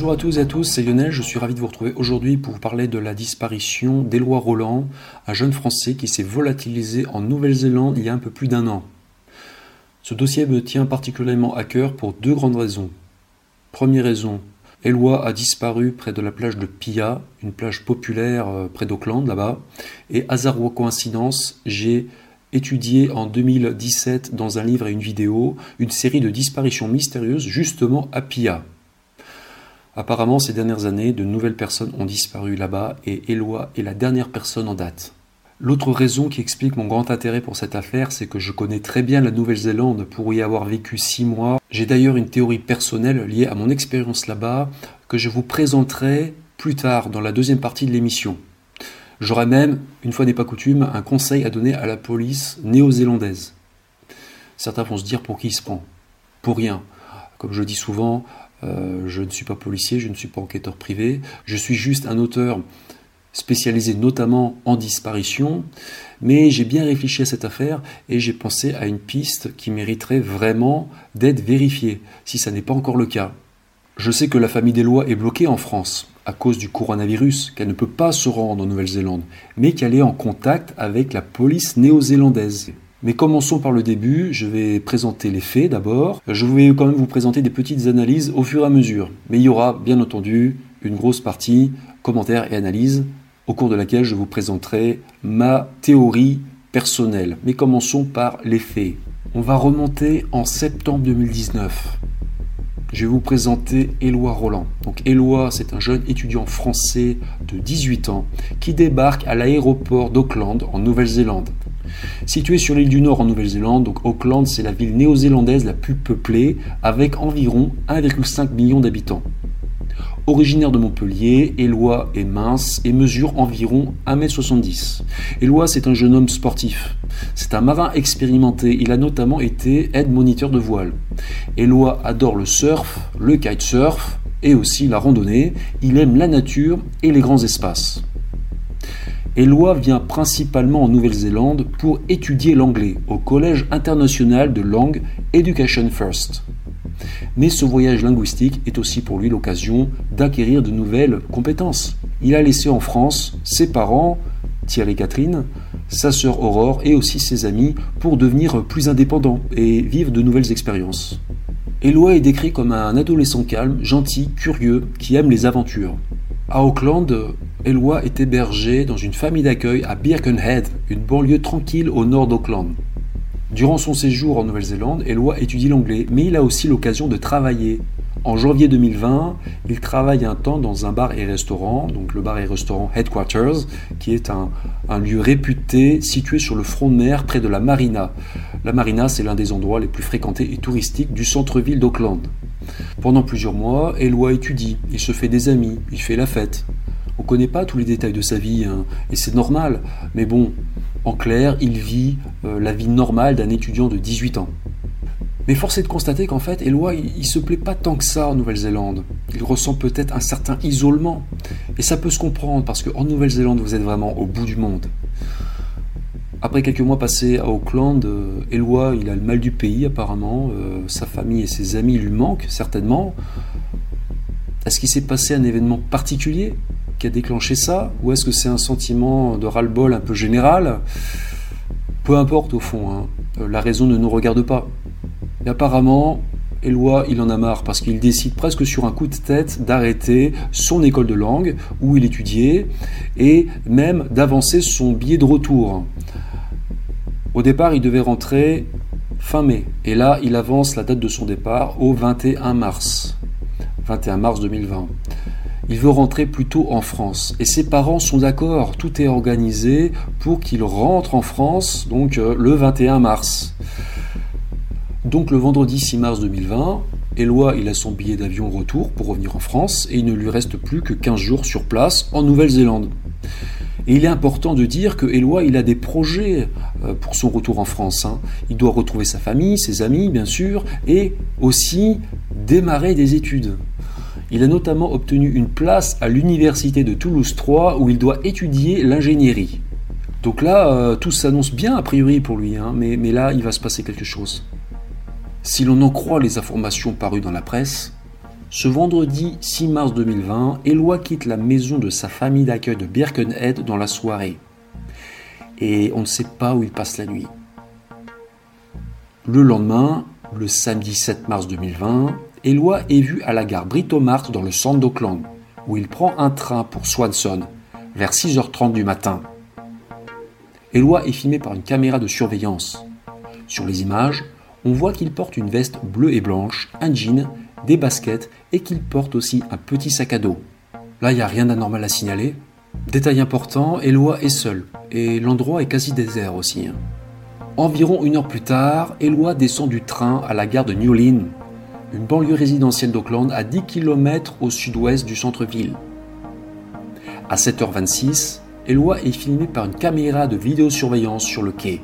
Bonjour à tous et à tous, c'est Lionel, je suis ravi de vous retrouver aujourd'hui pour vous parler de la disparition d'Éloi Roland, un jeune Français qui s'est volatilisé en Nouvelle-Zélande il y a un peu plus d'un an. Ce dossier me tient particulièrement à cœur pour deux grandes raisons. Première raison, Éloi a disparu près de la plage de Pia, une plage populaire euh, près d'Auckland là-bas, et hasard ou coïncidence, j'ai étudié en 2017 dans un livre et une vidéo une série de disparitions mystérieuses justement à Pia. Apparemment, ces dernières années, de nouvelles personnes ont disparu là-bas et Eloi est la dernière personne en date. L'autre raison qui explique mon grand intérêt pour cette affaire, c'est que je connais très bien la Nouvelle-Zélande pour y avoir vécu six mois. J'ai d'ailleurs une théorie personnelle liée à mon expérience là-bas que je vous présenterai plus tard dans la deuxième partie de l'émission. J'aurai même, une fois n'est pas coutume, un conseil à donner à la police néo-zélandaise. Certains vont se dire pour qui il se prend? Pour rien. Comme je dis souvent, euh, je ne suis pas policier, je ne suis pas enquêteur privé, je suis juste un auteur spécialisé notamment en disparition, mais j'ai bien réfléchi à cette affaire et j'ai pensé à une piste qui mériterait vraiment d'être vérifiée, si ça n'est pas encore le cas. Je sais que la famille des lois est bloquée en France à cause du coronavirus, qu'elle ne peut pas se rendre en Nouvelle-Zélande, mais qu'elle est en contact avec la police néo-zélandaise. Mais commençons par le début, je vais présenter les faits d'abord. Je vais quand même vous présenter des petites analyses au fur et à mesure. Mais il y aura bien entendu une grosse partie commentaires et analyses au cours de laquelle je vous présenterai ma théorie personnelle. Mais commençons par les faits. On va remonter en septembre 2019. Je vais vous présenter Éloi Roland. Donc Éloi, c'est un jeune étudiant français de 18 ans qui débarque à l'aéroport d'Auckland en Nouvelle-Zélande. Situé sur l'île du Nord en Nouvelle-Zélande, donc Auckland, c'est la ville néo-zélandaise la plus peuplée, avec environ 1,5 million d'habitants. Originaire de Montpellier, Éloi est mince et mesure environ 1m70. Éloi, c'est un jeune homme sportif. C'est un marin expérimenté. Il a notamment été aide-moniteur de voile. Éloi adore le surf, le kitesurf et aussi la randonnée. Il aime la nature et les grands espaces. Éloi vient principalement en Nouvelle-Zélande pour étudier l'anglais au Collège international de langue Education First. Mais ce voyage linguistique est aussi pour lui l'occasion d'acquérir de nouvelles compétences. Il a laissé en France ses parents, Thierry et Catherine, sa sœur Aurore et aussi ses amis pour devenir plus indépendant et vivre de nouvelles expériences. Éloi est décrit comme un adolescent calme, gentil, curieux, qui aime les aventures. À Auckland, Eloi est hébergé dans une famille d'accueil à Birkenhead, une banlieue tranquille au nord d'Auckland. Durant son séjour en Nouvelle-Zélande, Eloi étudie l'anglais, mais il a aussi l'occasion de travailler. En janvier 2020, il travaille un temps dans un bar et restaurant, donc le bar et restaurant Headquarters, qui est un, lieu réputé situé sur le front de mer près de la marina. La marina, c'est l'un des endroits les plus fréquentés et touristiques du centre-ville d'Auckland. Pendant plusieurs mois, Eloi étudie, il se fait des amis, il fait la fête. On ne connaît pas tous les détails de sa vie, hein, et c'est normal, mais bon, en clair, il vit euh, la vie normale d'un étudiant de 18 ans. Mais force est de constater qu'en fait, Eloi, il, il, se plaît pas tant que ça en Nouvelle-Zélande. Il ressent peut-être un certain isolement. Et ça peut se comprendre, parce qu'en Nouvelle-Zélande, vous êtes vraiment au bout du monde. Après quelques mois passés à Auckland, euh, Eloi, il a le mal du pays apparemment. Euh, sa famille et ses amis lui manquent certainement. Est-ce qu'il s'est passé un événement particulier? Qui a déclenché ça Ou est-ce que c'est un sentiment de ras-le-bol un peu général? Peu importe au fond, hein. Euh, la raison ne nous regarde pas. Mais apparemment, Eloi, il en a marre parce qu'il décide presque sur un coup de tête d'arrêter son école de langue où il étudiait et même d'avancer son billet de retour. Au départ, il devait rentrer fin mai. Et là, il avance la date de son départ au 21 mars. 21 mars 2020. Il veut rentrer plutôt en France. Et ses parents sont d'accord. Tout est organisé pour qu'il rentre en France, donc euh, le 21 mars. Donc le vendredi 6 mars 2020, Eloi, a son billet d'avion retour pour revenir en France et il ne lui reste plus que 15 jours sur place en Nouvelle-Zélande. Et il est important de dire que Éloi, il a des projets euh, pour son retour en France. Hein. Il doit retrouver sa famille, ses amis, bien sûr, et aussi démarrer des études. Il a notamment obtenu une place à l'université de Toulouse 3 où il doit étudier l'ingénierie. Donc là, euh, tout s'annonce bien a priori pour lui, hein, mais, mais là, il va se passer quelque chose. Si l'on en croit les informations parues dans la presse, Ce vendredi 6 mars 2020, Eloi quitte la maison de sa famille d'accueil de Birkenhead dans la soirée. Et on ne sait pas où il passe la nuit. Le lendemain, le samedi 7 mars 2020, Eloi est vu à la gare Britomart dans le centre d'Auckland, où il prend un train pour Swanson vers 6h30 du matin. Eloi est filmé par une caméra de surveillance. Sur les images, on voit qu'il porte une veste bleue et blanche, un jean, des baskets et qu'il porte aussi un petit sac à dos. Là, il n'y a rien d'anormal à signaler. Détail important, Eloi est seul et l'endroit est quasi désert aussi. Hein. Environ une heure plus tard, Eloi descend du train à la gare de Newlyn, une banlieue résidentielle d'Auckland à 10 km au sud-ouest du centre-ville. À 7h26, Eloi est filmé par une caméra de vidéosurveillance sur le quai.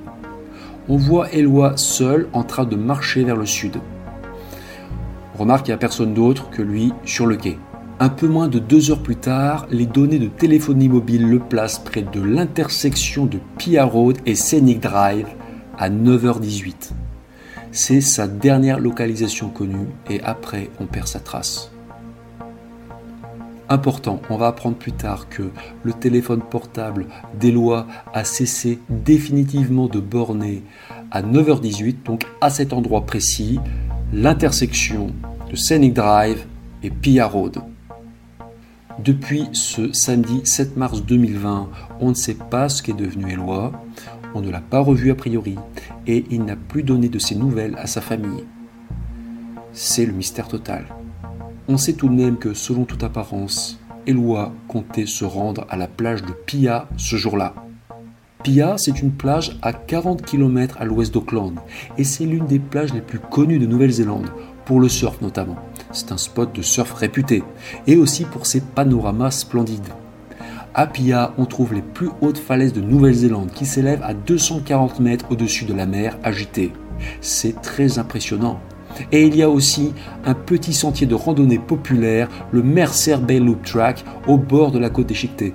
On voit Eloi seul en train de marcher vers le sud. remarque qu'il n'y a personne d'autre que lui sur le quai. Un peu moins de deux heures plus tard, les données de téléphonie mobile le placent près de l'intersection de Pia Road et Scenic Drive à 9h18. C'est sa dernière localisation connue et après on perd sa trace. Important, on va apprendre plus tard que le téléphone portable d'Eloi a cessé définitivement de borner à 9h18, donc à cet endroit précis, l'intersection de Scenic Drive et Pia Road. Depuis ce samedi 7 mars 2020, on ne sait pas ce qu'est devenu Eloi, on ne l'a pas revu a priori, et il n'a plus donné de ses nouvelles à sa famille. C'est le mystère total. On sait tout de même que, selon toute apparence, Eloi comptait se rendre à la plage de Pia ce jour-là. Pia, c'est une plage à 40 km à l'ouest d'Auckland, et c'est l'une des plages les plus connues de Nouvelle-Zélande, pour le surf notamment. C'est un spot de surf réputé, et aussi pour ses panoramas splendides. À Pia, on trouve les plus hautes falaises de Nouvelle-Zélande qui s'élèvent à 240 mètres au-dessus de la mer agitée. C'est très impressionnant. Et il y a aussi un petit sentier de randonnée populaire, le Mercer Bay Loop Track, au bord de la côte déchiquetée.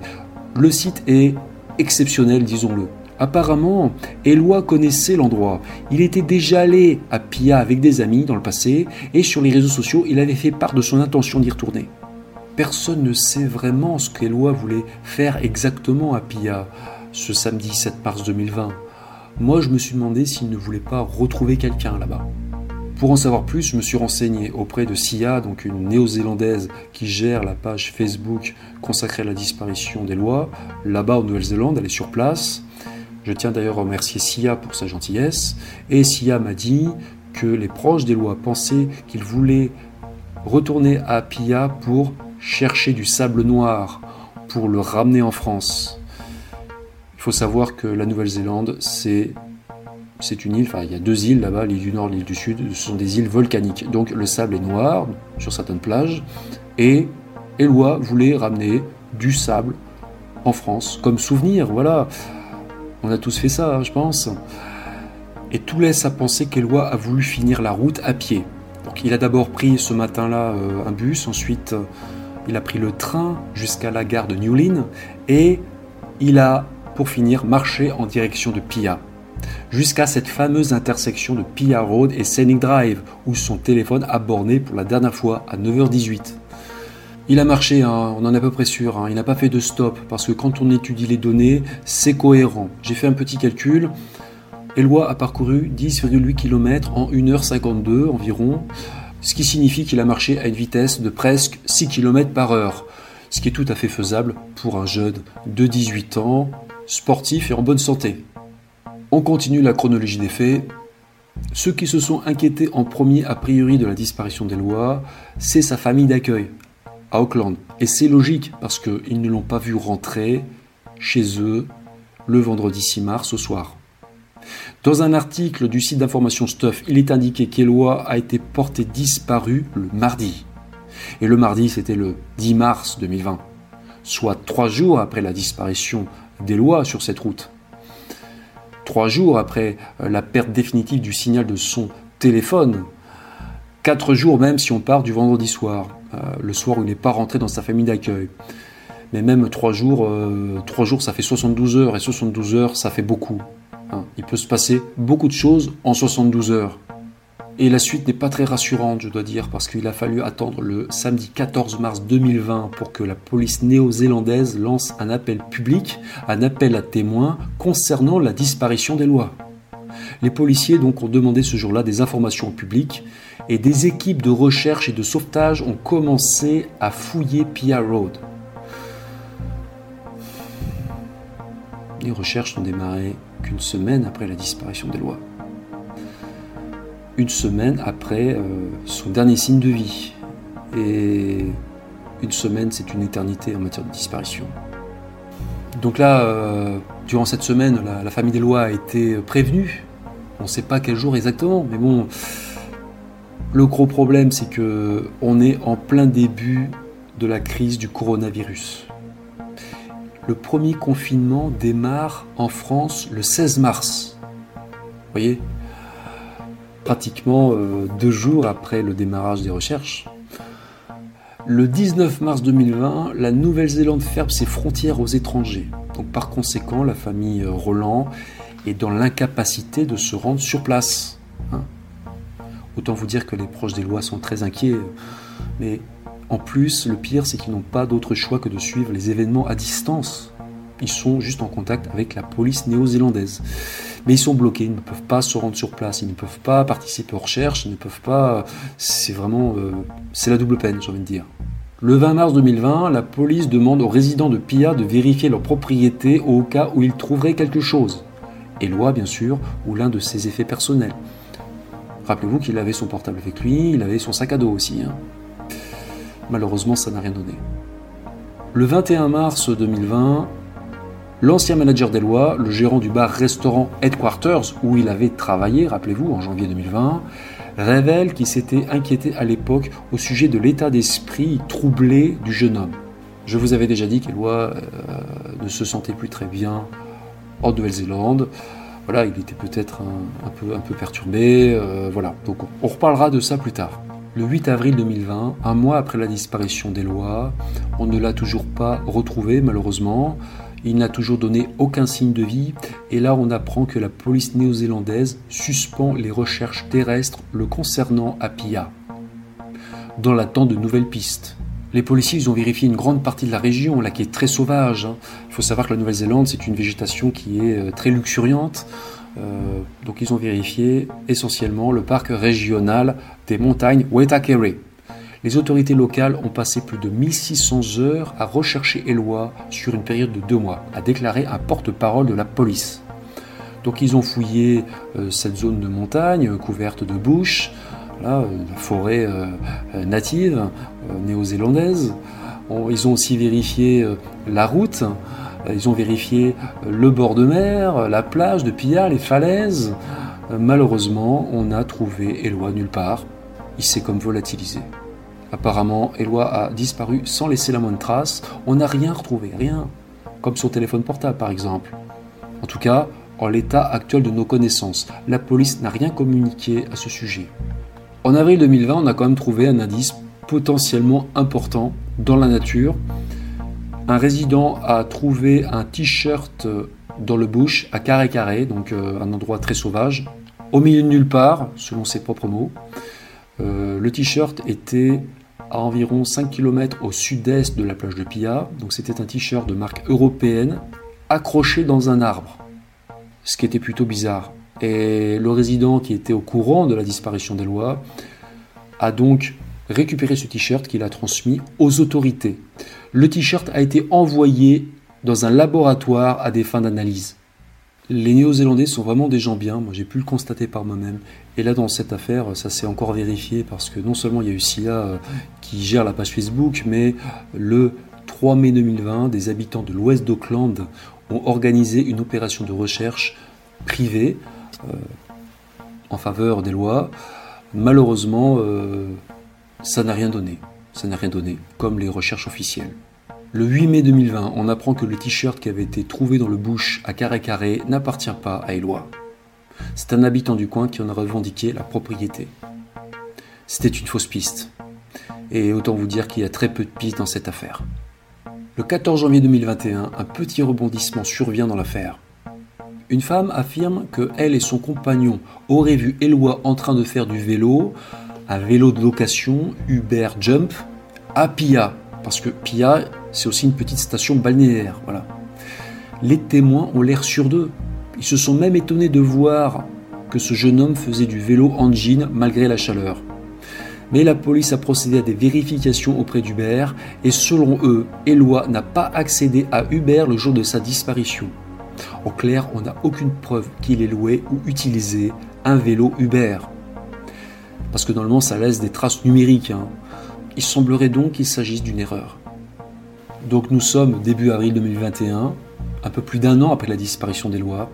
Le site est exceptionnel, disons-le. Apparemment, Eloi connaissait l'endroit. Il était déjà allé à Pia avec des amis dans le passé et sur les réseaux sociaux, il avait fait part de son intention d'y retourner. Personne ne sait vraiment ce qu'Eloi voulait faire exactement à Pia ce samedi 7 mars 2020. Moi, je me suis demandé s'il ne voulait pas retrouver quelqu'un là-bas. Pour en savoir plus, je me suis renseigné auprès de Sia, donc une néo-zélandaise qui gère la page Facebook consacrée à la disparition des lois. Là-bas en Nouvelle-Zélande, elle est sur place. Je tiens d'ailleurs à remercier Sia pour sa gentillesse. Et Sia m'a dit que les proches des lois pensaient qu'il voulait retourner à Pia pour chercher du sable noir, pour le ramener en France. Il faut savoir que la Nouvelle-Zélande, c'est une île, enfin il y a deux îles là-bas, l'île du Nord, l'île du Sud, ce sont des îles volcaniques. Donc le sable est noir sur certaines plages et Eloi voulait ramener du sable en France comme souvenir, voilà. On a tous fait ça, hein, je pense. Et tout laisse à penser qu'Eloi a voulu finir la route à pied. Donc il a d'abord pris ce matin-là euh, un bus, ensuite euh, il a pris le train jusqu'à la gare de Newlyn et il a, pour finir, marché en direction de Pia jusqu'à cette fameuse intersection de Pia Road et Scenic Drive, où son téléphone a borné pour la dernière fois à 9h18. Il a marché, hein, on en est à peu près sûr, hein. il n'a pas fait de stop, parce que quand on étudie les données, c'est cohérent. J'ai fait un petit calcul, Eloi a parcouru 10,8 km en 1h52 environ, ce qui signifie qu'il a marché à une vitesse de presque 6 km par heure, ce qui est tout à fait faisable pour un jeune de 18 ans, sportif et en bonne santé. On continue la chronologie des faits. Ceux qui se sont inquiétés en premier a priori de la disparition des lois, c'est sa famille d'accueil à Auckland. Et c'est logique parce qu'ils ne l'ont pas vu rentrer chez eux le vendredi 6 mars au soir. Dans un article du site d'information Stuff, il est indiqué qu'Eloi a été porté disparu le mardi. Et le mardi, c'était le 10 mars 2020, soit trois jours après la disparition d'Eloi sur cette route trois jours après euh, la perte définitive du signal de son téléphone, quatre jours même si on part du vendredi soir, euh, le soir où il n'est pas rentré dans sa famille d'accueil. Mais même trois jours, euh, trois jours, ça fait 72 heures, et 72 heures, ça fait beaucoup. Hein. Il peut se passer beaucoup de choses en 72 heures. Et la suite n'est pas très rassurante, je dois dire, parce qu'il a fallu attendre le samedi 14 mars 2020 pour que la police néo-zélandaise lance un appel public, un appel à témoins concernant la disparition des lois. Les policiers donc ont demandé ce jour-là des informations public et des équipes de recherche et de sauvetage ont commencé à fouiller Pia Road. Les recherches n'ont démarré qu'une semaine après la disparition des lois une semaine après euh, son dernier signe de vie. Et une semaine, c'est une éternité en matière de disparition. Donc là, euh, durant cette semaine, la, famille des lois a été prévenue. On ne sait pas quel jour exactement, mais bon, le gros problème, c'est que on est en plein début de la crise du coronavirus. Le premier confinement démarre en France le 16 mars. Vous voyez pratiquement euh, deux jours après le démarrage des recherches. Le 19 mars 2020, la Nouvelle-Zélande ferme ses frontières aux étrangers. Donc par conséquent, la famille Roland est dans l'incapacité de se rendre sur place. Hein. Autant vous dire que les proches des lois sont très inquiets. Mais en plus, le pire, c'est qu'ils n'ont pas d'autre choix que de suivre les événements à distance. Ils sont juste en contact avec la police néo-zélandaise mais ils sont bloqués, ils ne peuvent pas se rendre sur place, ils ne peuvent pas participer aux recherches, ils ne peuvent pas. C'est vraiment. Euh, c'est la double peine, j'ai envie de dire. Le 20 mars 2020, la police demande aux résidents de Pia de vérifier leur propriété au cas où ils trouveraient quelque chose. Éloi, bien sûr, ou l'un de ses effets personnels. Rappelez-vous qu'il avait son portable avec lui, il avait son sac à dos aussi. Hein. Malheureusement, ça n'a rien donné. Le 21 mars 2020, L'ancien manager des lois, le gérant du bar-restaurant Headquarters, où il avait travaillé, rappelez-vous, en janvier 2020, révèle qu'il s'était inquiété à l'époque au sujet de l'état d'esprit troublé du jeune homme. Je vous avais déjà dit qu'Eloi euh, ne se sentait plus très bien en Nouvelle-Zélande. Voilà, il était peut-être un, peu, perturbé. Euh, voilà, donc on reparlera de ça plus tard. Le 8 avril 2020, un mois après la disparition d'Eloi, on ne l'a toujours pas retrouvé malheureusement. Il n'a toujours donné aucun signe de vie et là on apprend que la police néo-zélandaise suspend les recherches terrestres le concernant à Pia, dans l'attente de nouvelles pistes. Les policiers ont vérifié une grande partie de la région, là qui est très sauvage. Hein. Il faut savoir que la Nouvelle-Zélande c'est une végétation qui est euh, très luxuriante. Euh, donc ils ont vérifié essentiellement le parc régional des montagnes Waitakere les autorités locales ont passé plus de 1600 heures à rechercher Eloi sur une période de deux mois, a déclaré un porte-parole de la police. Donc ils ont fouillé euh, cette zone de montagne euh, couverte de bush, la forêt native néo-zélandaise. Ils ont aussi vérifié la route, ils ont vérifié le bord de mer, la plage de Pia, les falaises. Malheureusement, on a trouvé Eloi nulle part. Il s'est comme volatilisé. Apparemment, Eloi a disparu sans laisser la moindre trace. On n'a rien retrouvé, rien. Comme son téléphone portable par exemple. En tout cas, en l'état actuel de nos connaissances, la police n'a rien communiqué à ce sujet. En avril 2020, on a quand même trouvé un indice potentiellement important dans la nature. Un résident a trouvé un t-shirt dans le bush à carré carré, donc euh, un endroit très sauvage, au milieu de nulle part, selon ses propres mots. Euh, le t-shirt était à environ 5 km au sud-est de la plage de Pia. Donc c'était un t-shirt de marque européenne accroché dans un arbre. Ce qui était plutôt bizarre. Et le résident qui était au courant de la disparition des lois a donc récupéré ce t-shirt qu'il a transmis aux autorités. Le t-shirt a été envoyé dans un laboratoire à des fins d'analyse. Les Néo-Zélandais sont vraiment des gens bien, moi j'ai pu le constater par moi-même. Et là dans cette affaire, ça s'est encore vérifié parce que non seulement il y a eu SIA euh, qui gère la page Facebook, mais le 3 mai 2020, des habitants de l'ouest d'Auckland ont organisé une opération de recherche privée euh, en faveur des lois. Malheureusement, euh, ça n'a rien donné. Comme les recherches officielles. Le 8 mai 2020, on apprend que le t-shirt qui avait été trouvé dans le bush à Carré Carré n'appartient pas à Éloi. C'est un habitant du coin qui en a revendiqué la propriété. C'était une fausse piste. Et autant vous dire qu'il y a très peu de pistes dans cette affaire. Le 14 janvier 2021, un petit rebondissement survient dans l'affaire. Une femme affirme que elle et son compagnon auraient vu Eloi en train de faire du vélo, un vélo de location Uber Jump, à Pia, parce que Pia, c'est aussi une petite station balnéaire. Voilà. Les témoins ont l'air sûrs d'eux. Ils se sont même étonnés de voir que ce jeune homme faisait du vélo en jean malgré la chaleur. Mais la police a procédé à des vérifications auprès d'Hubert et selon eux, Eloi n'a pas accédé à Hubert le jour de sa disparition. En clair, on n'a aucune preuve qu'il ait loué ou utilisé un vélo Uber. Parce que normalement, ça laisse des traces numériques. Hein. Il semblerait donc qu'il s'agisse d'une erreur. Donc nous sommes début avril 2021, un peu plus d'un an après la disparition d'Eloi,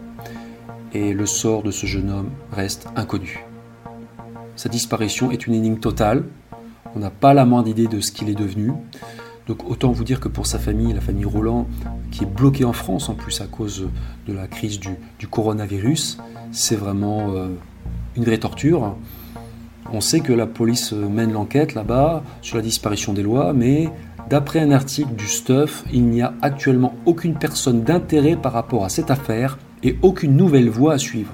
et le sort de ce jeune homme reste inconnu. Sa disparition est une énigme totale. On n'a pas la moindre idée de ce qu'il est devenu. Donc autant vous dire que pour sa famille, la famille Roland, qui est bloquée en France en plus à cause de la crise du, coronavirus, c'est vraiment euh, une vraie torture. On sait que la police mène l'enquête là-bas sur la disparition des lois, mais d'après un article du Stuff, il n'y a actuellement aucune personne d'intérêt par rapport à cette affaire et aucune nouvelle voie à suivre.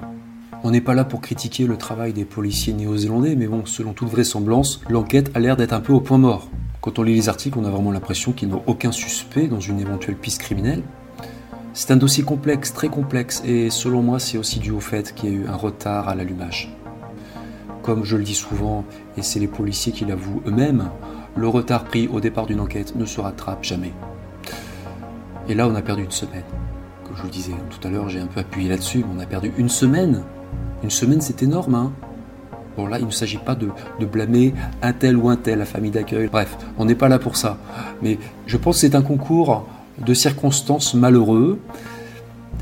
On n'est pas là pour critiquer le travail des policiers néo-zélandais, mais bon, selon toute vraisemblance, l'enquête a l'air d'être un peu au point mort. Quand on lit les articles, on a vraiment l'impression qu'il n'y a aucun suspect dans une éventuelle piste criminelle. C'est un dossier complexe, très complexe, et selon moi, c'est aussi dû au fait qu'il y a eu un retard à l'allumage. Comme je le dis souvent, et c'est les policiers qui l'avouent eux-mêmes, le retard pris au départ d'une enquête ne se rattrape jamais. Et là, on a perdu une semaine. Comme je vous le disais tout à l'heure, j'ai un peu appuyé là-dessus, mais on a perdu une semaine une semaine, c'est énorme. Hein bon, là, il ne s'agit pas de, blâmer un tel ou un tel, la famille d'accueil. Bref, on n'est pas là pour ça. Mais je pense que c'est un concours de circonstances malheureux.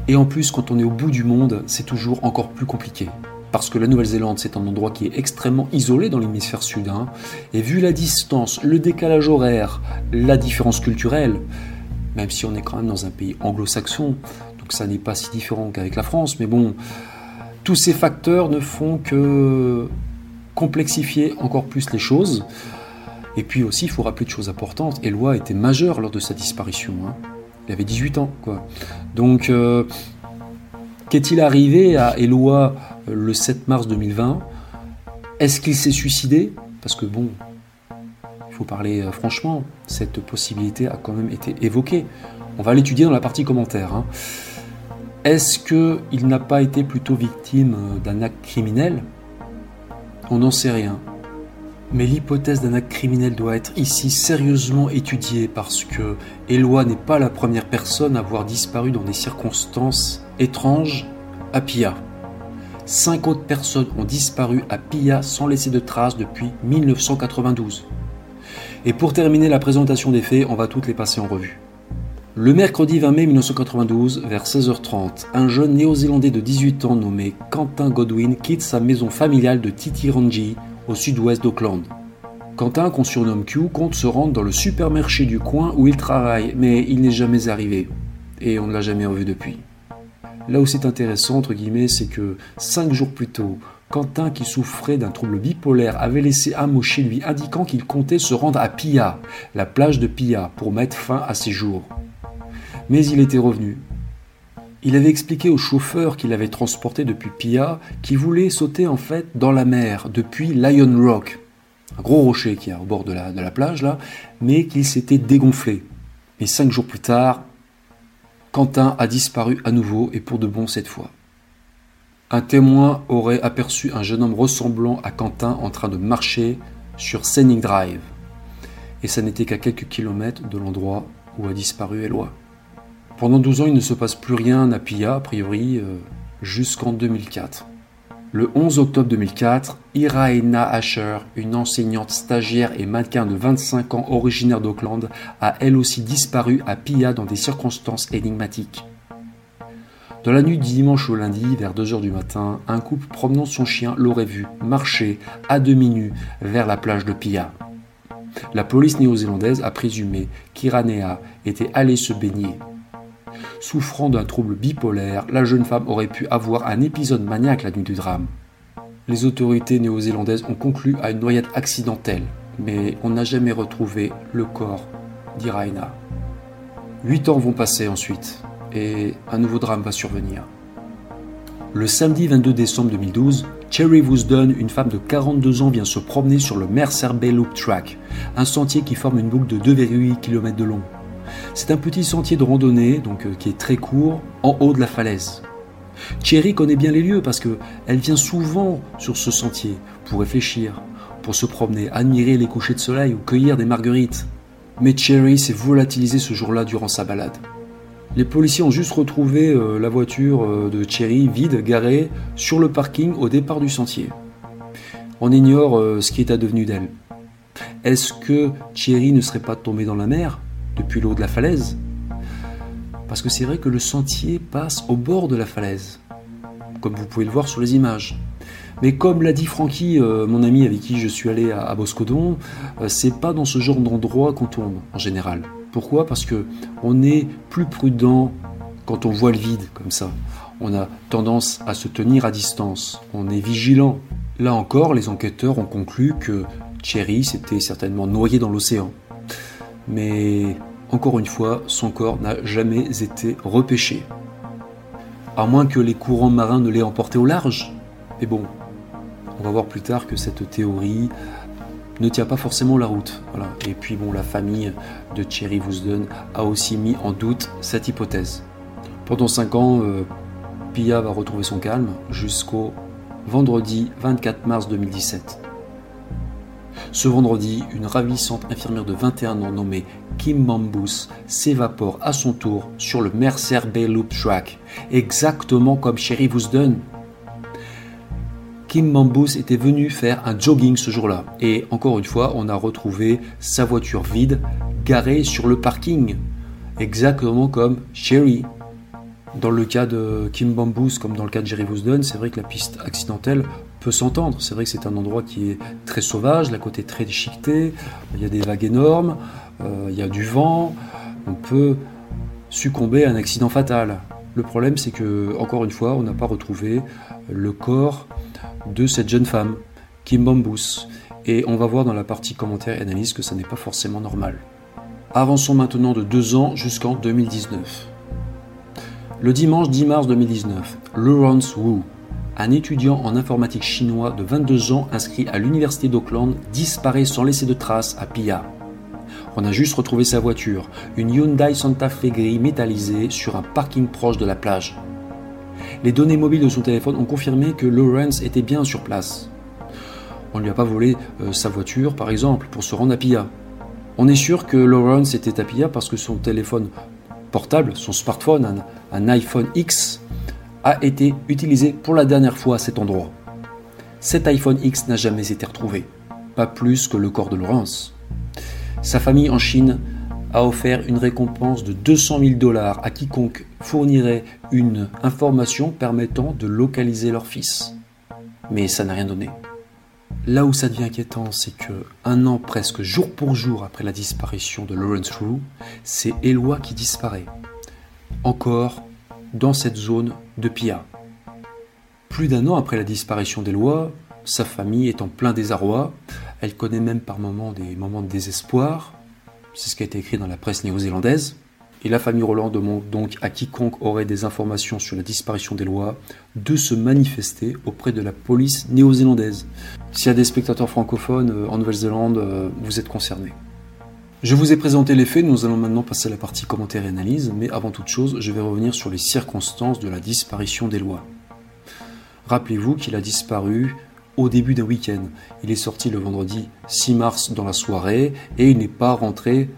Et en plus, quand on est au bout du monde, c'est toujours encore plus compliqué. Parce que la Nouvelle-Zélande, c'est un endroit qui est extrêmement isolé dans l'hémisphère sud. Hein. Et vu la distance, le décalage horaire, la différence culturelle, même si on est quand même dans un pays anglo-saxon, donc ça n'est pas si différent qu'avec la France, mais bon, tous ces facteurs ne font que complexifier encore plus les choses. Et puis aussi, il faut rappeler de choses importantes. Eloi était majeur lors de sa disparition. Hein. Il avait 18 ans, quoi. Donc, euh, qu'est-il arrivé à Eloi euh, le 7 mars 2020 Est-ce qu'il s'est suicidé? Parce que bon, il faut parler euh, franchement, cette possibilité a quand même été évoquée. On va l'étudier dans la partie commentaire. Hein. Est-ce qu'il n'a pas été plutôt victime d'un acte criminel? On n'en sait rien. Mais l'hypothèse d'un acte criminel doit être ici sérieusement étudiée parce que Eloi n'est pas la première personne à avoir disparu dans des circonstances étranges à Pia. Cinq autres personnes ont disparu à Pia sans laisser de traces depuis 1992. Et pour terminer la présentation des faits, on va toutes les passer en revue. Le mercredi 20 mai 1992, vers 16h30, un jeune néo-zélandais de 18 ans nommé Quentin Godwin quitte sa maison familiale de Titirangi, au sud-ouest d'Auckland. Quentin, qu'on surnomme Q, compte se rendre dans le supermarché du coin où il travaille, mais il n'est jamais arrivé. Et on ne l'a jamais revu depuis. Là où c'est intéressant, entre guillemets, c'est que 5 jours plus tôt, Quentin, qui souffrait d'un trouble bipolaire, avait laissé un mot chez lui indiquant qu'il comptait se rendre à Pia, la plage de Pia, pour mettre fin à ses jours mais il était revenu. Il avait expliqué au chauffeur qu'il avait transporté depuis Pia qu'il voulait sauter en fait dans la mer depuis Lion Rock, un gros rocher qui est au bord de la, plage là, mais qu'il s'était dégonflé. Et cinq jours plus tard, Quentin a disparu à nouveau et pour de bon cette fois. Un témoin aurait aperçu un jeune homme ressemblant à Quentin en train de marcher sur Senning Drive. Et ça n'était qu'à quelques kilomètres de l'endroit où a disparu Eloi. Pendant 12 ans, il ne se passe plus rien à Pia, a priori, euh, jusqu'en 2004. Le 11 octobre 2004, Iraena Asher, une enseignante stagiaire et mannequin de 25 ans originaire d'Auckland, a elle aussi disparu à Pia dans des circonstances énigmatiques. Dans la nuit du dimanche au lundi, vers 2h du matin, un couple promenant son chien l'aurait vu marcher à demi nu vers la plage de Pia. La police néo-zélandaise a présumé qu'Iranea était allée se baigner. Souffrant d'un trouble bipolaire, la jeune femme aurait pu avoir un épisode maniaque la nuit du drame. Les autorités néo-zélandaises ont conclu à une noyade accidentelle, mais on n'a jamais retrouvé le corps d'Iraina. Huit ans vont passer ensuite, et un nouveau drame va survenir. Le samedi 22 décembre 2012, Cherry Woosden, une femme de 42 ans, vient se promener sur le Mercer Bay Loop Track, un sentier qui forme une boucle de 2,8 km de long. C'est un petit sentier de randonnée, donc euh, qui est très court, en haut de la falaise. Cherry connaît bien les lieux parce qu'elle vient souvent sur ce sentier pour réfléchir, pour se promener, admirer les couchers de soleil ou cueillir des marguerites. Mais Cherry s'est volatilisée ce jour-là durant sa balade. Les policiers ont juste retrouvé euh, la voiture euh, de Cherry vide, garée sur le parking au départ du sentier. On ignore ce qui est advenu d'elle. Est-ce que Cherry ne serait pas tombée dans la mer? Depuis le haut de la falaise Parce que c'est vrai que le sentier passe au bord de la falaise, comme vous pouvez le voir sur les images. Mais comme l'a dit Francky, mon ami avec qui je suis allé à, Boscodon, c'est pas dans ce genre d'endroit qu'on tourne en général. Pourquoi? Parce que on est plus prudent quand on voit le vide comme ça. On a tendance à se tenir à distance. On est vigilant. Là encore, les enquêteurs ont conclu que Thierry s'était certainement noyé dans l'océan. Mais encore une fois, son corps n'a jamais été repêché. À moins que les courants marins ne l'aient emporté au large. Mais bon, on va voir plus tard que cette théorie ne tient pas forcément la route. Et puis bon, la famille de Thierry Woosden a aussi mis en doute cette hypothèse. Pendant 5 ans, euh, Pia va retrouver son calme jusqu'au vendredi 24 mars 2017. Ce vendredi, une ravissante infirmière de 21 ans nommée Kim Bambus s'évapore à son tour sur le Mercer Bay Loop Track, exactement comme Thierry Woosden Kim Mambus était venu faire un jogging ce jour-là. Et encore une fois, on a retrouvé sa voiture vide, garée sur le parking. Exactement comme Sherry. Dans le cas de Kim Bambus, comme dans le cas de Jerry Woosden, c'est vrai que la piste accidentelle peut s'entendre. C'est vrai que c'est un endroit qui est très sauvage, la côte est très déchiquetée, il y a des vagues énormes, euh, il y a du vent, on peut succomber à un accident fatal. Le problème, c'est que, encore une fois, on n'a pas retrouvé le corps de cette jeune femme, Kim Bambus, et on va voir dans la partie commentaire et analyse que ça n'est pas forcément normal. Avançons maintenant de deux ans jusqu'en 2019. Le dimanche 10 mars 2019, Lawrence Wu, un étudiant en informatique chinois de 22 ans inscrit à l'université d'Auckland, disparaît sans laisser de traces à Pia. On a juste retrouvé sa voiture, une Hyundai Santa Fe gris métallisée sur un parking proche de la plage. Les données mobiles de son téléphone ont confirmé que Lawrence était bien sur place. On ne lui a pas volé euh, sa voiture, par exemple, pour se rendre à Pia. On est sûr que Lawrence était à Pia parce que son téléphone portable, son smartphone, un, un iPhone X, a été utilisé pour la dernière fois à cet endroit. Cet iPhone X n'a jamais été retrouvé, pas plus que le corps de Lawrence. Sa famille en Chine a offert une récompense de 200 000 dollars à quiconque fournirait une information permettant de localiser leur fils. Mais ça n'a rien donné. Là où ça devient inquiétant, c'est que un an presque jour pour jour après la disparition de Lawrence Rue, c'est Eloi qui disparaît. Encore dans cette zone de Pia. Plus d'un an après la disparition d'Eloi, sa famille est en plein désarroi. Elle connaît même par moments des moments de désespoir. C'est ce qui a été écrit dans la presse néo-zélandaise. Et la famille Roland demande donc à quiconque aurait des informations sur la disparition des lois de se manifester auprès de la police néo-zélandaise. S'il y a des spectateurs francophones euh, en Nouvelle-Zélande, euh, vous êtes concernés. Je vous ai présenté les faits, nous allons maintenant passer à la partie commentaire et analyse, mais avant toute chose, je vais revenir sur les circonstances de la disparition des lois. Rappelez-vous qu'il a disparu au début d'un week-end. Il est sorti le vendredi 6 mars dans la soirée et il n'est pas rentré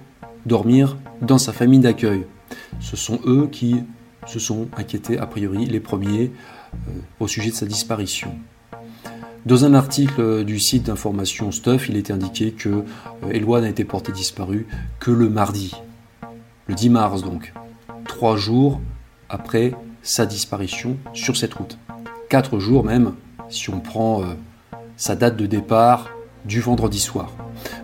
dormir dans sa famille d'accueil. Ce sont eux qui se sont inquiétés, a priori, les premiers euh, au sujet de sa disparition. Dans un article du site d'information Stuff, il était indiqué que euh, Eloi n'a été porté disparu que le mardi, le 10 mars donc, trois jours après sa disparition sur cette route. Quatre jours même si on prend euh, sa date de départ du vendredi soir.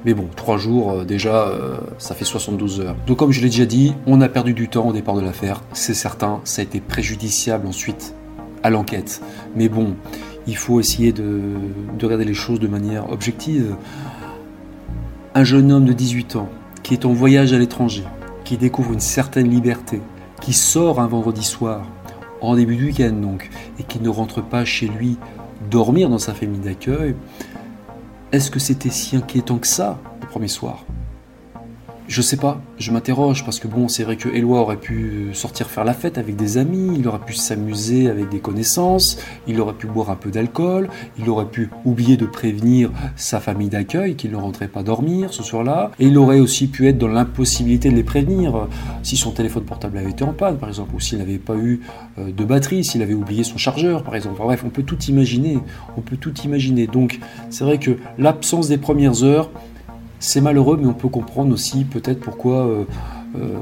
Mais bon, trois jours euh, déjà, euh, ça fait 72 heures. Donc comme je l'ai déjà dit, on a perdu du temps au départ de l'affaire, c'est certain, ça a été préjudiciable ensuite à l'enquête. Mais bon, il faut essayer de, de regarder les choses de manière objective. Un jeune homme de 18 ans qui est en voyage à l'étranger, qui découvre une certaine liberté, qui sort un vendredi soir, en début de week-end donc, et qu'il ne rentre pas chez lui dormir dans sa famille d'accueil, est-ce que c'était si inquiétant que ça le premier soir? Je sais pas, je m'interroge parce que bon, c'est vrai que Eloi aurait pu sortir faire la fête avec des amis, il aurait pu s'amuser avec des connaissances, il aurait pu boire un peu d'alcool, il aurait pu oublier de prévenir sa famille d'accueil qu'il ne rentrait pas dormir ce soir-là, et il aurait aussi pu être dans l'impossibilité de les prévenir si son téléphone portable avait été en panne par exemple, ou s'il n'avait pas eu euh, de batterie, s'il avait oublié son chargeur par exemple. bref, on peut tout imaginer, on peut tout imaginer. Donc c'est vrai que l'absence des premières heures, c'est malheureux, mais on peut comprendre aussi peut-être pourquoi, euh, euh,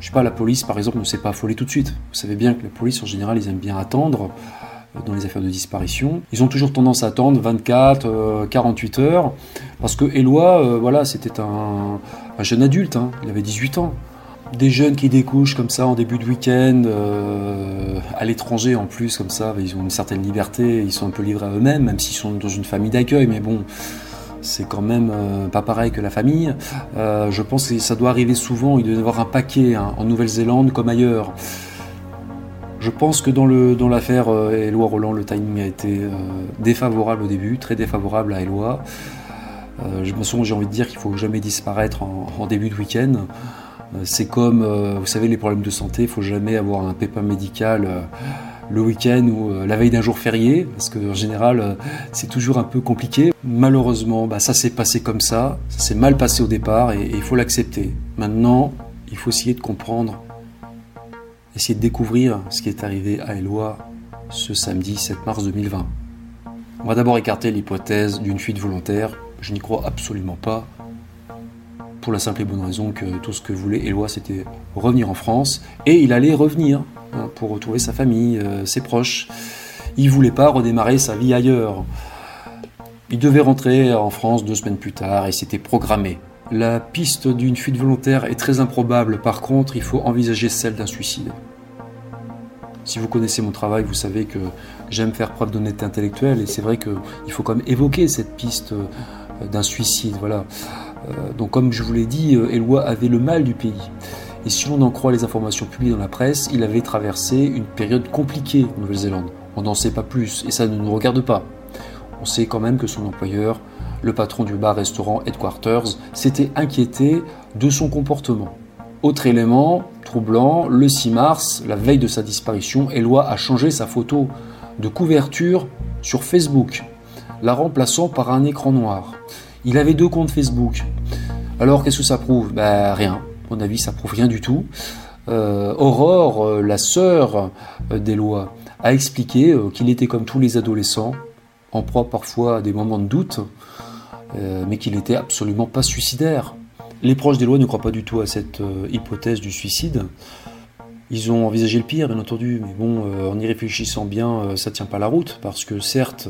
je sais pas, la police par exemple ne s'est pas affolée tout de suite. Vous savez bien que la police en général, ils aiment bien attendre euh, dans les affaires de disparition. Ils ont toujours tendance à attendre 24, 48 heures, parce que Eloi, voilà, c'était un, jeune adulte, hein. il avait 18 ans. Des jeunes qui découchent comme ça en début de week-end, à l'étranger en plus, comme ça, ils ont une certaine liberté, ils sont un peu livrés à eux-mêmes, même s'ils sont dans une famille d'accueil, mais bon, c'est quand même euh, pas pareil que la famille. Euh, je pense que ça doit arriver souvent, il doit y avoir un paquet hein, en Nouvelle-Zélande comme ailleurs. Je pense que dans, l'affaire euh, Éloi Roland, le timing a été défavorable au début, très défavorable à Éloi. je me j'ai envie de dire qu'il faut jamais disparaître en, début de week-end. c'est comme, vous savez, les problèmes de santé, il faut jamais avoir un pépin médical le week-end ou euh, la veille d'un jour férié, parce qu'en général, euh, c'est toujours un peu compliqué. Malheureusement, bah, ça s'est passé comme ça, ça s'est mal passé au départ et, il faut l'accepter. Maintenant, il faut essayer de comprendre, essayer de découvrir ce qui est arrivé à Eloi ce samedi 7 mars 2020. On va d'abord écarter l'hypothèse d'une fuite volontaire. Je n'y crois absolument pas. Pour la simple et bonne raison que tout ce que voulait Eloi, c'était revenir en France. Et il allait revenir. Pour retrouver sa famille, euh, ses proches. Il voulait pas redémarrer sa vie ailleurs. Il devait rentrer en France deux semaines plus tard et c'était programmé. La piste d'une fuite volontaire est très improbable, par contre il faut envisager celle d'un suicide. Si vous connaissez mon travail, vous savez que j'aime faire preuve d'honnêteté intellectuelle et c'est vrai qu'il faut quand même évoquer cette piste euh, d'un suicide. Voilà. Euh, donc comme je vous l'ai dit, Eloi avait le mal du pays. Et si l'on en croit les informations publiées dans la presse, il avait traversé une période compliquée en Nouvelle-Zélande. On n'en sait pas plus, et ça ne nous regarde pas. On sait quand même que son employeur, le patron du bar-restaurant Headquarters, s'était inquiété de son comportement. Autre élément troublant, le 6 mars, la veille de sa disparition, Eloi a changé sa photo de couverture sur Facebook, la remplaçant par un écran noir. Il avait deux comptes Facebook. Alors qu'est-ce que ça prouve? Ben rien mon avis, ça prouve rien du tout. Euh, Aurore, euh, la sœur euh, d'Éloi, a expliqué qu'il était comme tous les adolescents, en proie parfois à des moments de doute, mais qu'il n'était absolument pas suicidaire. Les proches d'Éloi ne croient pas du tout à cette hypothèse du suicide. Ils ont envisagé le pire, bien entendu, mais bon, en y réfléchissant bien, ça tient pas la route, parce que certes,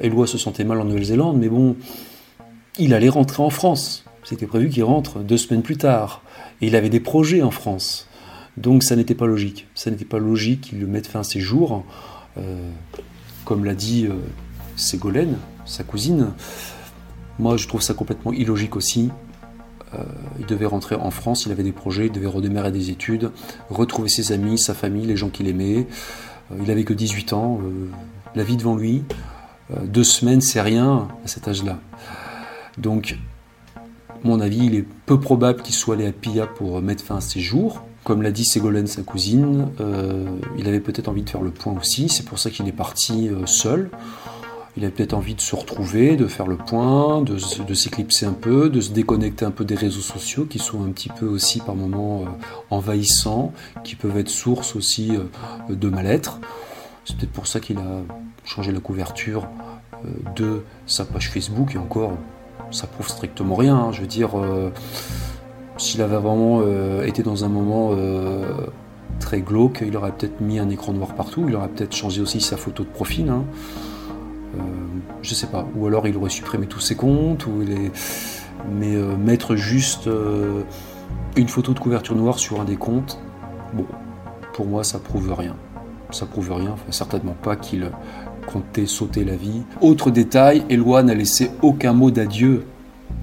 Éloi se sentait mal en Nouvelle-Zélande, mais bon, il allait rentrer en France. C'était prévu qu'il rentre deux semaines plus tard. Et il avait des projets en France. Donc ça n'était pas logique. Ça n'était pas logique qu'il le mette fin à ses jours. Euh, comme l'a dit euh, Ségolène, sa cousine. Moi, je trouve ça complètement illogique aussi. Euh, il devait rentrer en France, il avait des projets, il devait redémarrer des études, retrouver ses amis, sa famille, les gens qu'il aimait. il avait que 18 ans, la vie devant lui. deux semaines, c'est rien à cet âge-là. Donc mon avis, il est peu probable qu'il soit allé à Pia pour mettre fin à ses jours. Comme l'a dit Ségolène, sa cousine, euh, il avait peut-être envie de faire le point aussi, c'est pour ça qu'il est parti euh, seul. Il avait peut-être envie de se retrouver, de faire le point, de, s'éclipser un peu, de se déconnecter un peu des réseaux sociaux qui sont un petit peu aussi par moments euh, envahissants, qui peuvent être source aussi de mal-être. C'est peut-être pour ça qu'il a changé la couverture de sa page Facebook et encore ça prouve strictement rien. Hein. Je veux dire, euh, s'il avait vraiment euh, été dans un moment euh, très glauque, il aurait peut-être mis un écran noir partout, il aurait peut-être changé aussi sa photo de profil. Hein. je sais pas. Ou alors il aurait supprimé tous ses comptes, ou mais mettre juste une photo de couverture noire sur un des comptes, bon, pour moi ça prouve rien. Ça prouve rien, certainement pas qu'il comptait sauter la vie. Autre détail, Eloi n'a laissé aucun mot d'adieu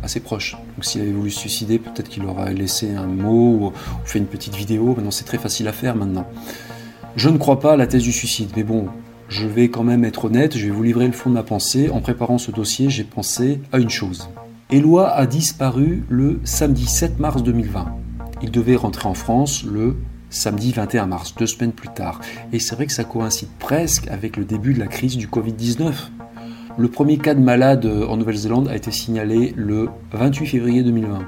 à ses proches. Donc s'il avait voulu se suicider, peut-être qu'il aurait laissé un mot ou fait une petite vidéo. Maintenant, c'est très facile à faire maintenant. Je ne crois pas à la thèse du suicide, mais bon, je vais quand même être honnête, je vais vous livrer le fond de ma pensée. En préparant ce dossier, j'ai pensé à une chose. Éloi a disparu le samedi 7 mars 2020. Il devait rentrer en France le samedi 21 mars, deux semaines plus tard. Et c'est vrai que ça coïncide presque avec le début de la crise du Covid-19. Le premier cas de malade en Nouvelle-Zélande a été signalé le 28 février 2020.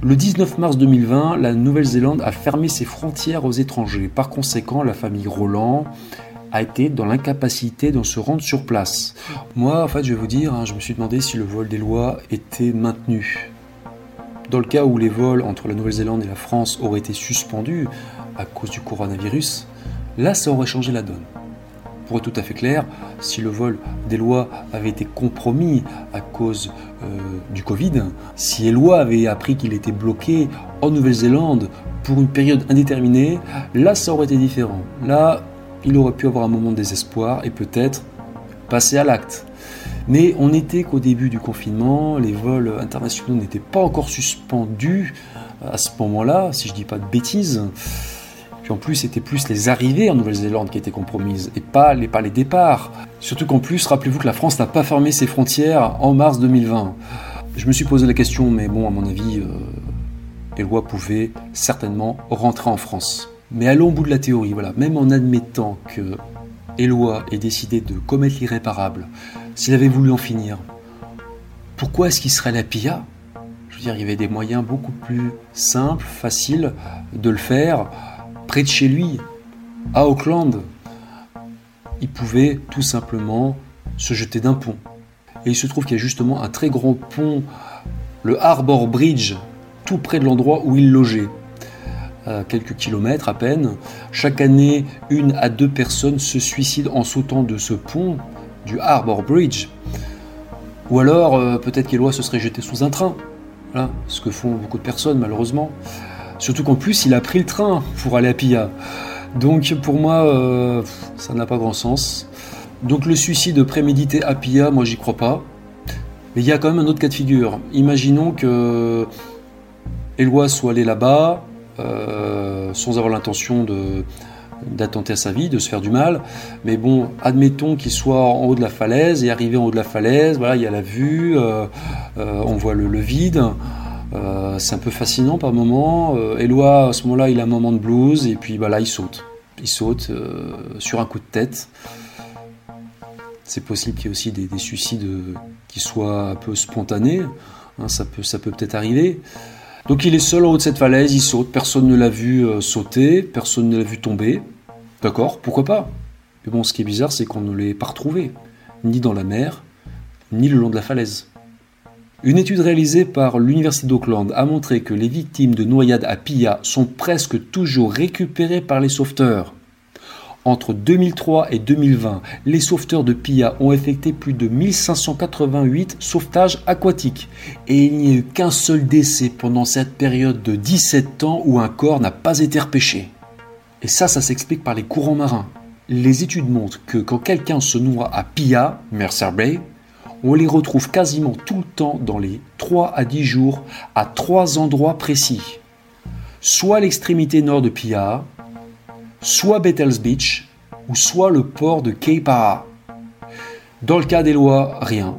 Le 19 mars 2020, la Nouvelle-Zélande a fermé ses frontières aux étrangers. Par conséquent, la famille Roland a été dans l'incapacité de se rendre sur place. Moi, en fait, je vais vous dire, hein, je me suis demandé si le vol des lois était maintenu. Dans le cas où les vols entre la Nouvelle-Zélande et la France auraient été suspendus à cause du coronavirus, là, ça aurait changé la donne. Pour être tout à fait clair, si le vol des lois avait été compromis à cause euh, du Covid, si Eloi avait appris qu'il était bloqué en Nouvelle-Zélande pour une période indéterminée, là ça aurait été différent. Là, il aurait pu avoir un moment de désespoir et peut-être passer à l'acte. Mais on n'était qu'au début du confinement, les vols internationaux n'étaient pas encore suspendus à ce moment-là, si je ne dis pas de bêtises en plus, c'était plus les arrivées en Nouvelle-Zélande qui étaient compromises et pas les, pas les départs. Surtout qu'en plus, rappelez-vous que la France n'a pas fermé ses frontières en mars 2020. Je me suis posé la question, mais bon, à mon avis, euh, lois pouvaient certainement rentrer en France. Mais allons au bout de la théorie, voilà. Même en admettant que Eloi ait décidé de commettre l'irréparable, s'il avait voulu en finir, pourquoi est-ce qu'il serait la PIA? Je veux dire, il y avait des moyens beaucoup plus simples, faciles de le faire près de chez lui, à Auckland. Il pouvait tout simplement se jeter d'un pont. Et il se trouve qu'il y a justement un très grand pont, le Harbour Bridge, tout près de l'endroit où il logeait. Quelques kilomètres à peine. Chaque année, une à deux personnes se suicident en sautant de ce pont, du Harbour Bridge. Ou alors, euh, peut-être qu'Éloi se serait jeté sous un train. ce que font beaucoup de personnes, malheureusement. Surtout qu'en plus, il a pris le train pour aller à Pilla. Donc pour moi, euh, ça n'a pas grand sens. Donc le suicide prémédité à Pilla, moi j'y crois pas. Mais il y a quand même un autre cas de figure. Imaginons que Eloi soit allé là-bas euh, sans avoir l'intention d'attenter à sa vie, de se faire du mal. Mais bon, admettons qu'il soit en haut de la falaise et arrivé en haut de la falaise, voilà, il y a la vue, euh, on voit le vide. Euh, c'est un peu fascinant par moment. Euh, Eloi, à ce moment-là, il a un moment de blues et puis bah, là, il saute. Il saute euh, sur un coup de tête. C'est possible qu'il y ait aussi des, suicides qui soient un peu spontanés. Hein, ça peut ça peut peut-être arriver. Donc il est seul en haut de cette falaise, il saute. Personne ne l'a vu sauter, personne ne l'a vu tomber. D'accord, pourquoi pas? Mais bon, ce qui est bizarre, c'est qu'on ne l'ait pas retrouvé, ni dans la mer, ni le long de la falaise. Une étude réalisée par l'Université d'Auckland a montré que les victimes de noyades à Pia sont presque toujours récupérées par les sauveteurs. Entre 2003 et 2020, les sauveteurs de Pia ont effectué plus de 1588 sauvetages aquatiques et il n'y a eu qu'un seul décès pendant cette période de 17 ans où un corps n'a pas été repêché. Et ça, ça s'explique par les courants marins. Les études montrent que quand quelqu'un se noie à Pia, Mercer Bay, on les retrouve quasiment tout le temps dans les 3 à 10 jours à trois endroits précis. Soit l'extrémité nord de Pia, soit Bethels Beach, ou soit le port de Keipara. Dans le cas des lois, rien.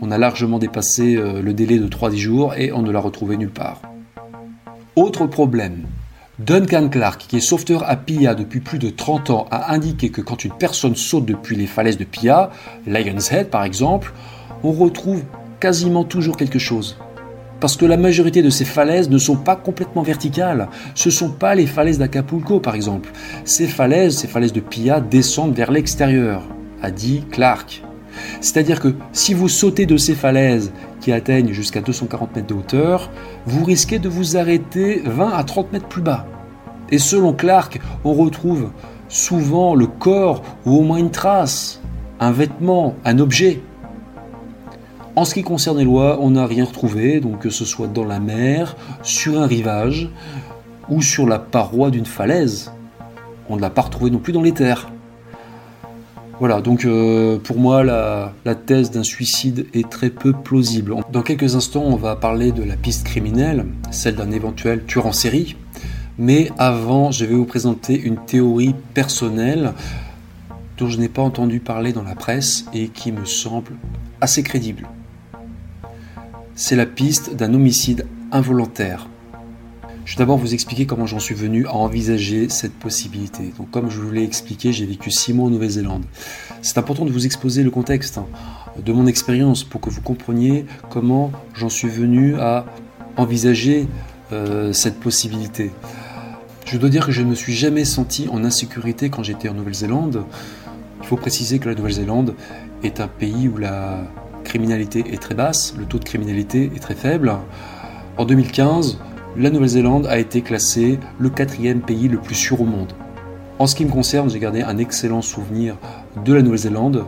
On a largement dépassé euh, le délai de 3-10 jours et on ne l'a retrouvé nulle part. Autre problème, Duncan Clark, qui est sauveteur à Pia depuis plus de 30 ans, a indiqué que quand une personne saute depuis les falaises de Pia, Lion's Head par exemple, on retrouve quasiment toujours quelque chose. Parce que la majorité de ces falaises ne sont pas complètement verticales. Ce ne sont pas les falaises d'Acapulco par exemple. Ces falaises, ces falaises de Pia descendent vers l'extérieur, a dit Clark. C'est-à-dire que si vous sautez de ces falaises qui atteignent jusqu'à 240 mètres de hauteur, vous risquez de vous arrêter 20 à 30 mètres plus bas. Et selon Clark, on retrouve souvent le corps ou au moins une trace, un vêtement, un objet. En ce qui concerne les lois, on n'a rien retrouvé, donc que ce soit dans la mer, sur un rivage ou sur la paroi d'une falaise. On ne l'a pas retrouvé non plus dans les terres. Voilà, donc euh, pour moi, la, thèse d'un suicide est très peu plausible. Dans quelques instants, on va parler de la piste criminelle, celle d'un éventuel tueur en série. Mais avant, je vais vous présenter une théorie personnelle dont je n'ai pas entendu parler dans la presse et qui me semble assez crédible. C'est la piste d'un homicide involontaire. Je vais d'abord vous expliquer comment j'en suis venu à envisager cette possibilité. Donc, comme je vous l'ai expliqué, j'ai vécu six mois en Nouvelle-Zélande. C'est important de vous exposer le contexte hein, de mon expérience pour que vous compreniez comment j'en suis venu à envisager euh, cette possibilité. Je dois dire que je ne me suis jamais senti en insécurité quand j'étais en Nouvelle-Zélande. Il faut préciser que la Nouvelle-Zélande est un pays où la criminalité est très basse, le taux de criminalité est très faible. En 2015, la Nouvelle-Zélande a été classée le quatrième pays le plus sûr au monde. En ce qui me concerne, j'ai gardé un excellent souvenir de la Nouvelle-Zélande.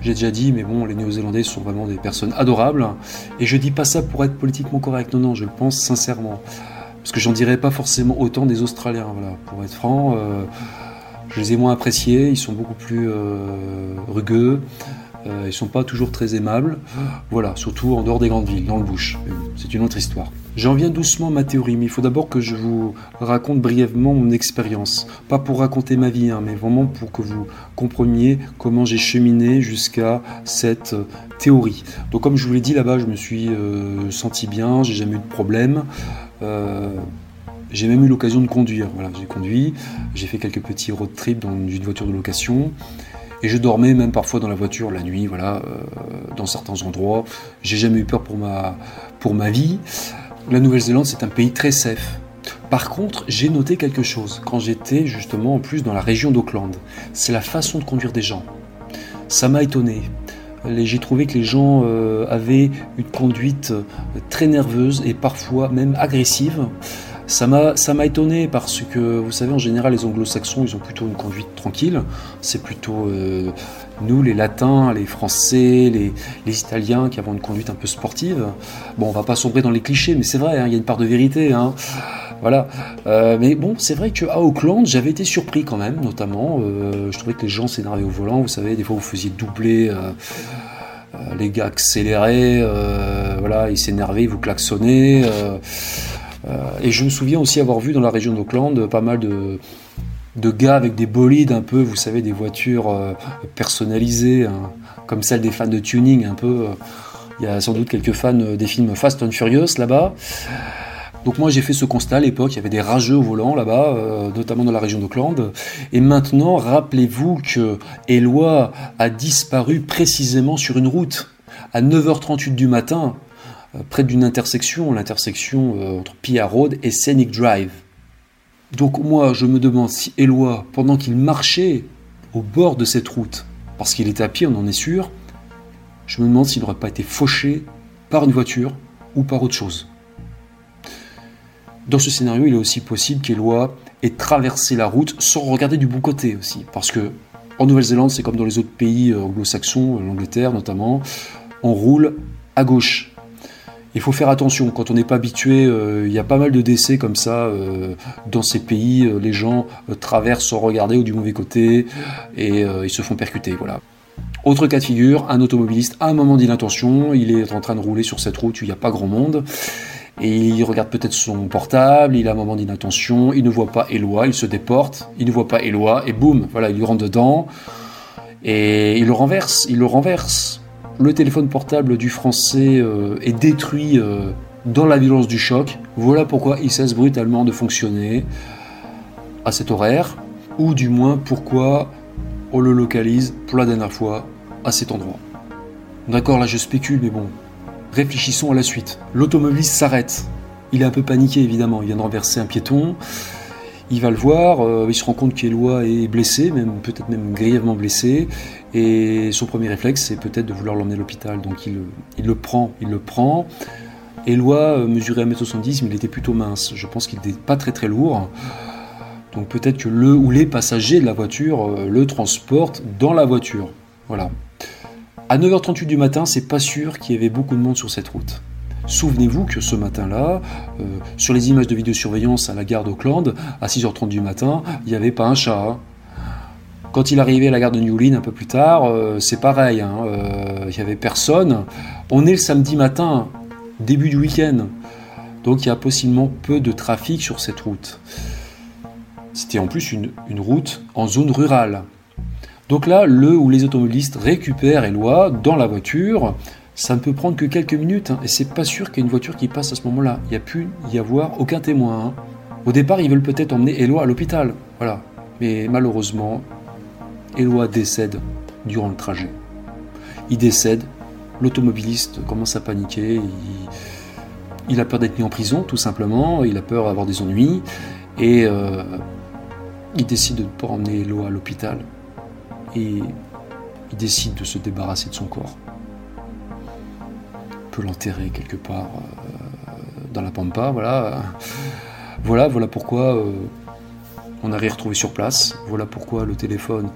J'ai déjà dit, mais bon, les Néo-Zélandais sont vraiment des personnes adorables. Et je dis pas ça pour être politiquement correct, non, non, je le pense sincèrement. Parce que j'en dirais pas forcément autant des Australiens, voilà. Pour être franc, euh, je les ai moins appréciés, ils sont beaucoup plus euh, rugueux, euh, ils sont pas toujours très aimables. Voilà, surtout en dehors des grandes villes, dans le bush. C'est une autre histoire. J'en viens doucement à ma théorie, mais il faut d'abord que je vous raconte brièvement mon expérience. Pas pour raconter ma vie, hein, mais vraiment pour que vous compreniez comment j'ai cheminé jusqu'à cette euh, théorie. Donc comme je vous l'ai dit là-bas, je me suis euh, senti bien, j'ai jamais eu de problème. Euh, j'ai même eu l'occasion de conduire. Voilà, j'ai conduit, j'ai fait quelques petits road trips dans une voiture de location. Et je dormais même parfois dans la voiture la nuit, voilà, dans certains endroits. J'ai jamais eu peur pour ma, pour ma vie. La Nouvelle-Zélande, c'est un pays très safe. Par contre, j'ai noté quelque chose quand j'étais justement en plus dans la région d'Auckland. C'est la façon de conduire des gens. Ça m'a étonné. J'ai trouvé que les gens euh, avaient une conduite euh, très nerveuse et parfois même agressive. Ça m'a étonné parce que, vous savez, en général, les anglo-saxons, ils ont plutôt une conduite tranquille. C'est plutôt euh, nous, les latins, les français, les, italiens qui avons une conduite un peu sportive. Bon, on va pas sombrer dans les clichés, mais c'est vrai, hein, il y a une part de vérité. Hein. Voilà. Euh, mais bon, c'est vrai qu'à Auckland, j'avais été surpris quand même, notamment. Euh, je trouvais que les gens s'énervaient au volant. Vous savez, des fois, vous faisiez doubler. les gars accéléraient, voilà, ils s'énervaient, ils vous klaxonnaient. Euh, et je me souviens aussi avoir vu dans la région d'Auckland pas mal de, de gars avec des bolides un peu, vous savez, des voitures euh, personnalisées, hein, comme celles des fans de tuning un peu. Euh, il y a sans doute quelques fans des films Fast and Furious là-bas. Donc moi j'ai fait ce constat à l'époque, il y avait des rageux au volant là-bas, notamment dans la région d'Auckland. Et maintenant, rappelez-vous que Eloi a disparu précisément sur une route à 9h38 du matin. Euh, près d'une intersection, l'intersection euh, entre Pia Road et Scenic Drive. Donc moi, je me demande si Eloi, pendant qu'il marchait au bord de cette route, parce qu'il était à pied, on en est sûr, je me demande s'il n'aurait pas été fauché par une voiture ou par autre chose. Dans ce scénario, il est aussi possible qu'Eloi ait traversé la route sans regarder du bon côté aussi, parce que en Nouvelle-Zélande, c'est comme dans les autres pays euh, anglo-saxons, l'Angleterre notamment, on roule à gauche il faut faire attention. Quand on n'est pas habitué, euh, il y a pas mal de décès comme ça euh, dans ces pays. Euh, les gens traversent sans regarder ou du mauvais côté et ils se font percuter. Voilà. Autre cas de figure, un automobiliste a un moment d'inattention, il est en train de rouler sur cette route où il n'y a pas grand monde. Et il regarde peut-être son portable, il a un moment d'inattention, il ne voit pas Eloi, il se déporte, il ne voit pas Eloi, et boum, voilà, il lui rentre dedans, et il le renverse, il le renverse le téléphone portable du français euh, est détruit euh, dans la violence du choc. Voilà pourquoi il cesse brutalement de fonctionner à cet horaire, ou du moins pourquoi on le localise pour la dernière fois à cet endroit. D'accord, là je spécule, mais bon, réfléchissons à la suite. L'automobiliste s'arrête. Il est un peu paniqué évidemment, il vient de renverser un piéton. Il va le voir, euh, il se rend compte qu'Eloi est blessé, même peut-être même grièvement blessé, et son premier réflexe, c'est peut-être de vouloir l'emmener à l'hôpital. Donc il, le prend, il le prend. Eloi euh, mesurait 1m70, mais il était plutôt mince. Je pense qu'il n'était pas très très lourd. Donc peut-être que le ou les passagers de la voiture euh, le transportent dans la voiture. Voilà. À 9h38 du matin, c'est pas sûr qu'il y avait beaucoup de monde sur cette route. Souvenez-vous que ce matin-là, euh, sur les images de vidéosurveillance à la gare d'Auckland, à 6h30 du matin, il n'y avait pas un chat. Hein. Quand il arrivait à la gare de Newlyn un peu plus tard, euh, c'est pareil, hein, euh, il n'y avait personne. On est le samedi matin, début du week-end. Donc il y a possiblement peu de trafic sur cette route. C'était en plus une, route en zone rurale. Donc là, le ou les automobilistes récupèrent Eloi dans la voiture. Ça ne peut prendre que quelques minutes, hein, et c'est pas sûr qu'il y ait une voiture qui passe à ce moment-là. Il n'y a pu y avoir aucun témoin. Hein. Au départ, ils veulent peut-être emmener Eloi à l'hôpital. Voilà. Mais malheureusement, Eloi décède durant le trajet. Il décède, l'automobiliste commence à paniquer, il, a peur d'être mis en prison tout simplement, il a peur d'avoir des ennuis, et euh, il décide de ne pas emmener Eloi à l'hôpital, et il décide de se débarrasser de son corps. L'enterrer quelque part euh, dans la pampa, voilà. Voilà, voilà pourquoi euh, on a rien retrouvé sur place, voilà pourquoi le téléphone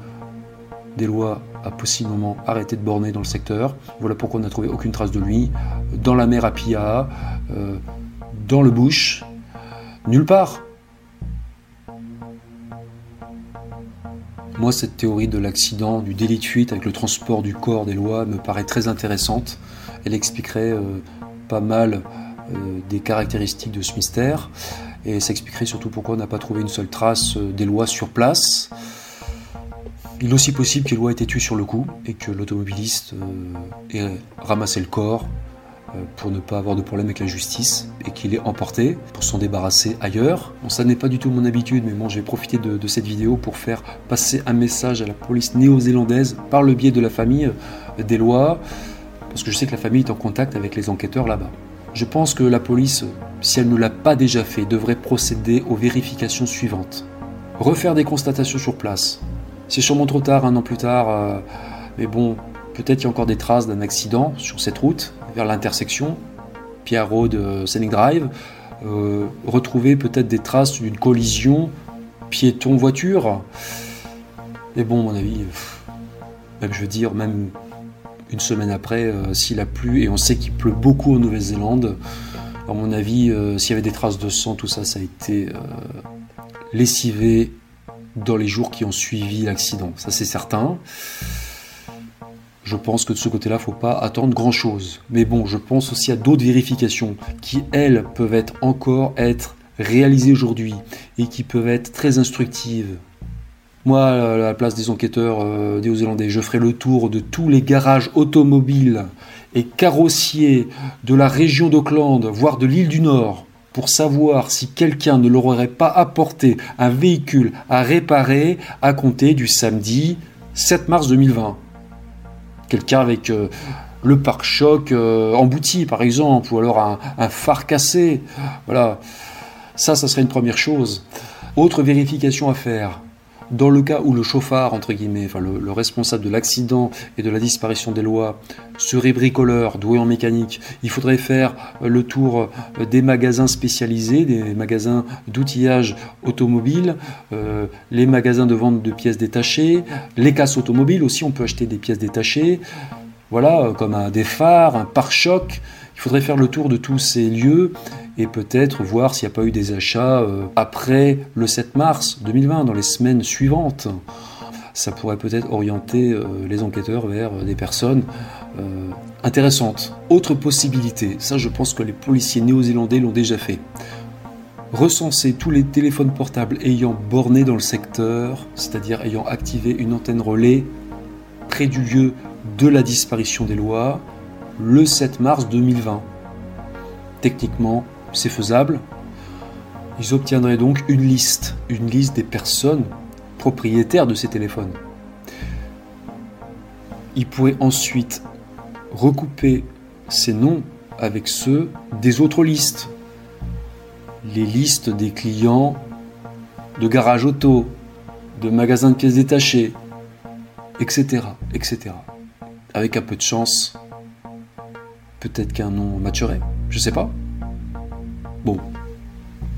des lois a possiblement arrêté de borner dans le secteur. Voilà pourquoi on n'a trouvé aucune trace de lui. Dans la mer à Pia, euh, dans le bush, nulle part. Moi, cette théorie de l'accident, du délit de fuite avec le transport du corps des lois me paraît très intéressante. Elle expliquerait euh, pas mal euh, des caractéristiques de ce mystère et ça expliquerait surtout pourquoi on n'a pas trouvé une seule trace des lois sur place. Il est aussi possible qu'Eloi ait été tué sur le coup et que l'automobiliste euh, ait ramassé le corps euh, pour ne pas avoir de problème avec la justice et qu'il ait emporté pour s'en débarrasser ailleurs. Ça n'est pas du tout mon habitude, mais bon, j'ai profité de, de, cette vidéo pour faire passer un message à la police néo-zélandaise par le biais de la famille euh, d'Eloi, parce que je sais que la famille est en contact avec les enquêteurs là-bas. Je pense que la police, si elle ne l'a pas déjà fait, devrait procéder aux vérifications suivantes. Refaire des constatations sur place, c'est sûrement trop tard, un an plus tard, euh, mais bon, peut-être il y a encore des traces d'un accident sur cette route, vers l'intersection, Pierre Road, euh, Scenic Drive. Euh, retrouver peut-être des traces d'une collision piéton-voiture. Mais bon, à mon avis, même je veux dire, même une semaine après, s'il a plu, et on sait qu'il pleut beaucoup en Nouvelle-Zélande, à mon avis, s'il y avait des traces de sang, tout ça, ça a été lessivé dans les jours qui ont suivi l'accident. Ça, c'est certain. Je pense que de ce côté-là, il ne faut pas attendre grand-chose. Mais bon, je pense aussi à d'autres vérifications qui, elles, peuvent encore être réalisées aujourd'hui et qui peuvent être très instructives. Moi, à la place des enquêteurs euh, néo-zélandais, je ferai le tour de tous les garages automobiles et carrossiers de la région d'Auckland, voire de l'île du Nord, pour savoir si quelqu'un ne leur aurait pas apporté un véhicule à réparer à compter du samedi 7 mars 2020. Quelqu'un avec euh, le pare-choc euh, embouti par exemple, ou alors un, un, phare cassé. Voilà, ça, ça serait une première chose. Autre vérification à faire, dans le cas où le chauffard, entre guillemets, le, responsable de l'accident et de la disparition des lois serait bricoleur, doué en mécanique, il faudrait faire euh, le tour euh, des magasins spécialisés, des magasins d'outillage automobile, euh, les magasins de vente de pièces détachées, les casses automobiles aussi, on peut acheter des pièces détachées, voilà, comme des phares, un pare-choc. Il faudrait faire le tour de tous ces lieux et peut-être voir s'il n'y a pas eu des achats euh, après le 7 mars 2020, dans les semaines suivantes. Ça pourrait peut-être orienter euh, les enquêteurs vers euh, des personnes intéressantes. Autre possibilité, ça je pense que les policiers néo-zélandais l'ont déjà fait. Recenser tous les téléphones portables ayant borné dans le secteur, c'est-à-dire ayant activé une antenne relais près du lieu de la disparition des lois, le 7 mars 2020. Techniquement, c'est faisable. Ils obtiendraient donc une liste, une liste des personnes propriétaires de ces téléphones. Ils pourraient ensuite recouper ces noms avec ceux des autres listes. Les listes des clients de garage auto, de magasins de pièces détachées, etc., etc. Avec un peu de chance, peut-être qu'un nom matcherait, je sais pas. Bon,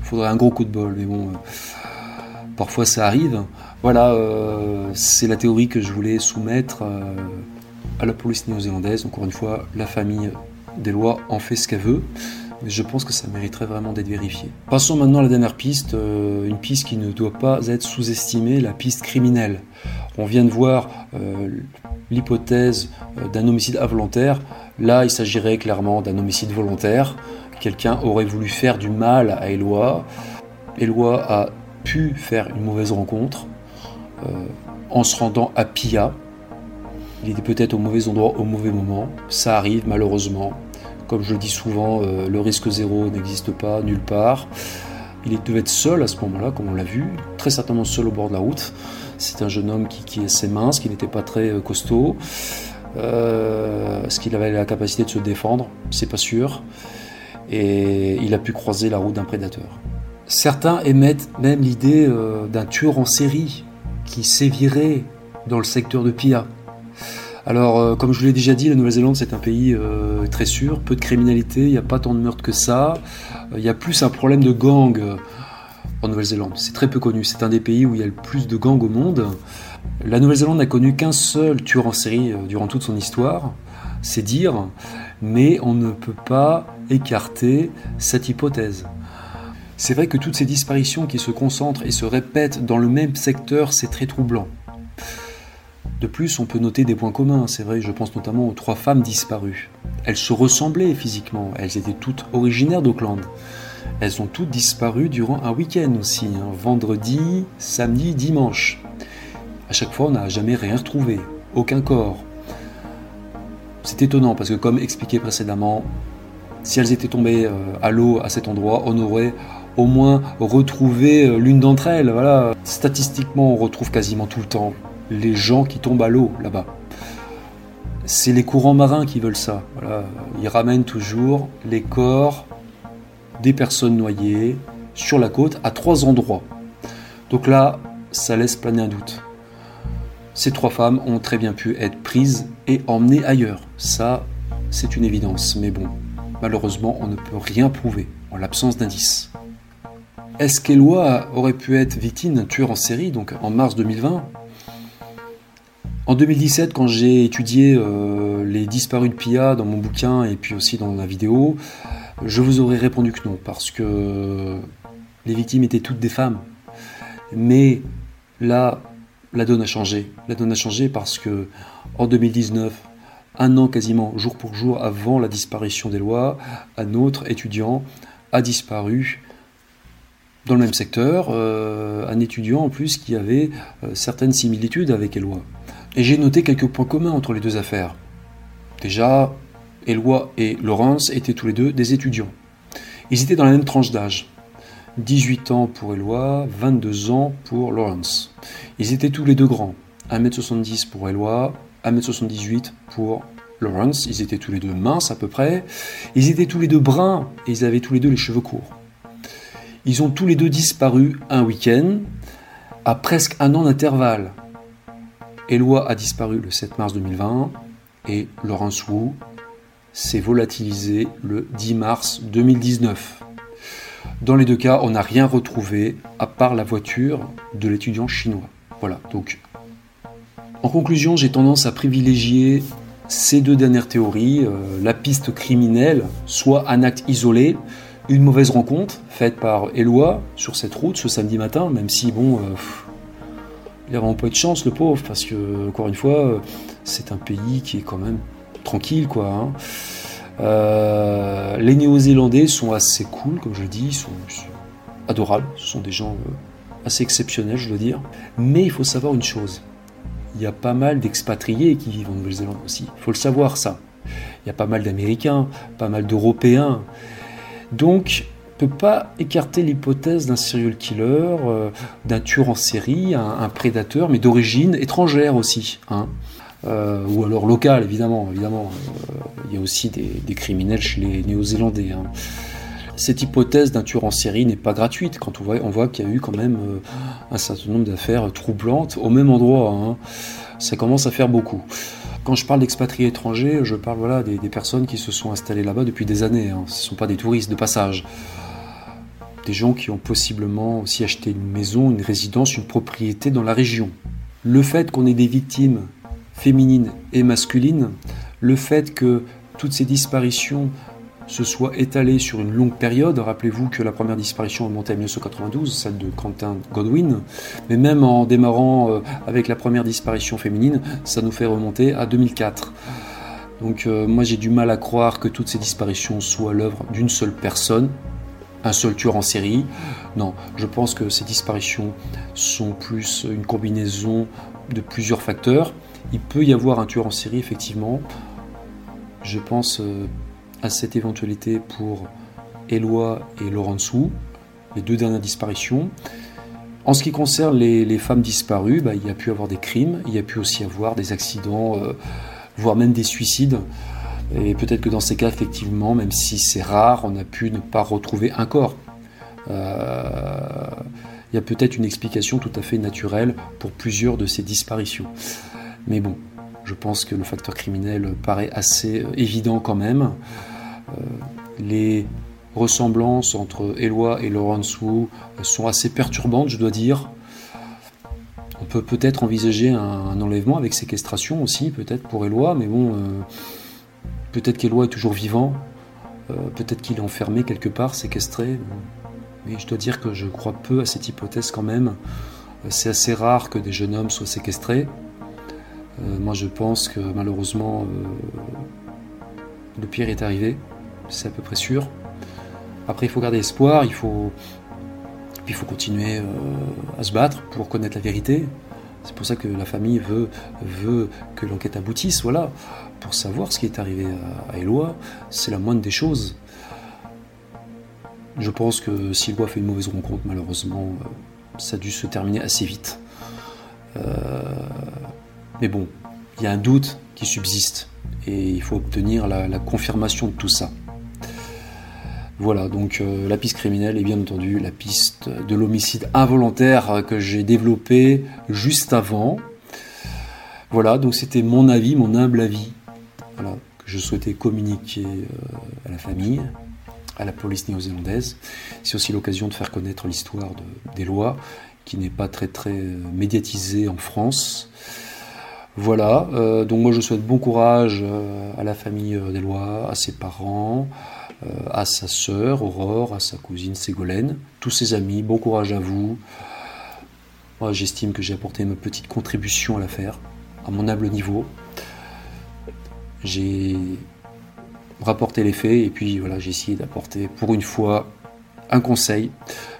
faudrait un gros coup de bol, mais bon, euh, parfois ça arrive. Voilà, euh, c'est la théorie que je voulais soumettre euh, à la police néo-zélandaise. Encore une fois, la famille des lois en fait ce qu'elle veut. Mais je pense que ça mériterait vraiment d'être vérifié. Passons maintenant à la dernière piste, une piste qui ne doit pas être sous-estimée, la piste criminelle. On vient de voir l'hypothèse d'un homicide involontaire. Là, il s'agirait clairement d'un homicide volontaire quelqu'un aurait voulu faire du mal à Eloi. Eloi a pu faire une mauvaise rencontre euh, en se rendant à Pia. Il était peut-être au mauvais endroit au mauvais moment. Ça arrive malheureusement. Comme je le dis souvent, euh, le risque zéro n'existe pas nulle part. Il devait être seul à ce moment-là, comme on l'a vu, très certainement seul au bord de la route. C'est un jeune homme qui, est assez mince, qui n'était pas très euh, costaud. Est-ce qu'il avait la capacité de se défendre? C'est pas sûr. Et il a pu croiser la route d'un prédateur. Certains émettent même l'idée d'un tueur en série qui sévirait dans le secteur de Pia. Alors, euh, comme je vous l'ai déjà dit, la Nouvelle-Zélande, c'est un pays euh, très sûr, peu de criminalité, il n'y a pas tant de meurtres que ça. Euh, il y a plus un problème de gang en Nouvelle-Zélande. C'est très peu connu. C'est un des pays où il y a le plus de gangs au monde. La Nouvelle-Zélande n'a connu qu'un seul tueur en série durant toute son histoire, c'est dire, mais on ne peut pas écarter cette hypothèse. C'est vrai que toutes ces disparitions qui se concentrent et se répètent dans le même secteur, c'est très troublant. De plus, on peut noter des points communs, c'est vrai, je pense notamment aux trois femmes disparues. Elles se ressemblaient physiquement, elles étaient toutes originaires d'Auckland. Elles ont toutes disparu durant un week-end aussi, hein, vendredi, samedi, dimanche. À chaque fois, on n'a jamais rien retrouvé, aucun corps. C'est étonnant parce que comme expliqué précédemment, si elles étaient tombées euh, à l'eau à cet endroit, on aurait au moins retrouver euh, l'une d'entre elles. Voilà. Statistiquement, on retrouve quasiment tout le temps les gens qui tombent à l'eau là-bas. C'est les courants marins qui veulent ça. Voilà. Ils ramènent toujours les corps des personnes noyées sur la côte à trois endroits. Donc là, ça laisse planer un doute. Ces trois femmes ont très bien pu être prises et emmenées ailleurs. Ça, c'est une évidence. Mais bon, malheureusement, on ne peut rien prouver en l'absence d'indices. Est-ce qu'Eloi aurait pu être victime d'un tueur en série, donc en mars 2020 En 2017, quand j'ai étudié euh, les disparus de Pia dans mon bouquin et puis aussi dans la vidéo, je vous aurais répondu que non, parce que les victimes étaient toutes des femmes. Mais là, la donne a changé. La donne a changé parce que en 2019, un an quasiment, jour pour jour avant la disparition d'Eloi, un autre étudiant a disparu dans le même secteur, euh, un étudiant en plus qui avait euh, certaines similitudes avec Eloi. Et j'ai noté quelques points communs entre les deux affaires. Déjà, Eloi et Laurence étaient tous les deux des étudiants. Ils étaient dans la même tranche d'âge. 18 ans pour Eloi, 22 ans pour Laurence. Ils étaient tous les deux grands. 1m70 pour Eloi, 1m78 pour Laurence. Ils étaient tous les deux minces à peu près. Ils étaient tous les deux bruns et ils avaient tous les deux les cheveux courts. Ils ont tous les deux disparu un week-end, à presque un an d'intervalle. Eloi a disparu le 7 mars 2020 et Laurence Wu s'est volatilisé le 10 mars 2019. Dans les deux cas, on n'a rien retrouvé à part la voiture de l'étudiant chinois. Voilà, donc en conclusion, j'ai tendance à privilégier ces deux dernières théories, euh, la piste criminelle, soit un acte isolé, une mauvaise rencontre faite par Eloi sur cette route ce samedi matin, même si, bon, euh, il a vraiment pas de chance, le pauvre, parce que, encore une fois, euh, c'est un pays qui est quand même tranquille, quoi. Hein. Euh, les Néo-Zélandais sont assez cool, comme je dis, ils sont, adorables, ce sont des gens assez exceptionnels, je dois dire. Mais il faut savoir une chose il y a pas mal d'expatriés qui vivent en Nouvelle-Zélande aussi. Il faut le savoir, ça. Il y a pas mal d'Américains, pas mal d'Européens. Donc, on ne peut pas écarter l'hypothèse d'un serial killer, euh, d'un tueur en série, un, prédateur, mais d'origine étrangère aussi. Hein. Euh, ou alors local, évidemment. évidemment. Euh, il y a aussi des, criminels chez les Néo-Zélandais. Hein. Cette hypothèse d'un tueur en série n'est pas gratuite quand on voit, qu'il y a eu quand même un certain nombre d'affaires troublantes au même endroit. Hein. Ça commence à faire beaucoup. Quand je parle d'expatriés étrangers, je parle voilà, des, personnes qui se sont installées là-bas depuis des années. Hein. Ce ne sont pas des touristes de passage. Des gens qui ont possiblement aussi acheté une maison, une résidence, une propriété dans la région. Le fait qu'on ait des victimes féminines et masculines, le fait que toutes ces disparitions se soit étalé sur une longue période. Rappelez-vous que la première disparition remontait à 1992, celle de Quentin Godwin. Mais même en démarrant euh, avec la première disparition féminine, ça nous fait remonter à 2004. Donc moi j'ai du mal à croire que toutes ces disparitions soient l'œuvre d'une seule personne, un seul tueur en série. Non, je pense que ces disparitions sont plus une combinaison de plusieurs facteurs. Il peut y avoir un tueur en série, effectivement. Je pense euh, à cette éventualité pour Eloi et Laurent Sou, les deux dernières disparitions. En ce qui concerne les, femmes disparues, bah, il y a pu avoir des crimes, il y a pu aussi avoir des accidents, euh, voire même des suicides. Et peut-être que dans ces cas, effectivement, même si c'est rare, on a pu ne pas retrouver un corps. Euh, il y a peut-être une explication tout à fait naturelle pour plusieurs de ces disparitions. Mais bon, je pense que le facteur criminel paraît assez euh, évident quand même. Euh, les ressemblances entre Eloi et Laurence Wu sont assez perturbantes, je dois dire. On peut peut-être envisager un, enlèvement avec séquestration aussi, peut-être pour Eloi, mais bon, Peut-être qu'Eloi est toujours vivant, euh, peut-être qu'il est enfermé quelque part, séquestré. Mais je dois dire que je crois peu à cette hypothèse quand même. Euh, c'est assez rare que des jeunes hommes soient séquestrés. Euh, moi je pense que malheureusement le pire est arrivé, c'est à peu près sûr. Après il faut garder espoir, il faut, il faut continuer à se battre pour connaître la vérité. C'est pour ça que la famille veut, veut que l'enquête aboutisse, voilà, pour savoir ce qui est arrivé à, Eloi, c'est la moindre des choses. Je pense que si Eloi fait une mauvaise rencontre, malheureusement, euh, ça a dû se terminer assez vite. Euh, mais bon, il y a un doute qui subsiste et il faut obtenir la confirmation de tout ça. Voilà, donc euh, la piste criminelle et bien entendu la piste de l'homicide involontaire que j'ai développé juste avant. Voilà, donc c'était mon avis, mon humble avis, que je souhaitais communiquer euh, à la famille, à la police néo-zélandaise. C'est aussi l'occasion de faire connaître l'histoire des lois, qui n'est pas très très euh, médiatisée en France. Voilà, donc moi je souhaite bon courage à la famille des lois, à ses parents, euh, à sa sœur Aurore, à sa cousine Ségolène, tous ses amis, bon courage à vous. Moi, j'estime que j'ai apporté ma petite contribution à l'affaire, à mon humble niveau. J'ai rapporté les faits et puis voilà, j'ai essayé d'apporter pour une fois un conseil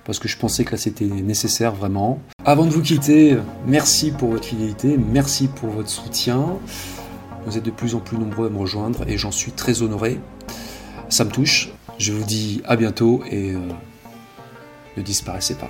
parce que je pensais que là c'était nécessaire vraiment. Avant de vous quitter, merci pour votre fidélité, merci pour votre soutien. Vous êtes de plus en plus nombreux à me rejoindre et j'en suis très honoré ça me touche. Je vous dis à bientôt et euh, ne disparaissez pas.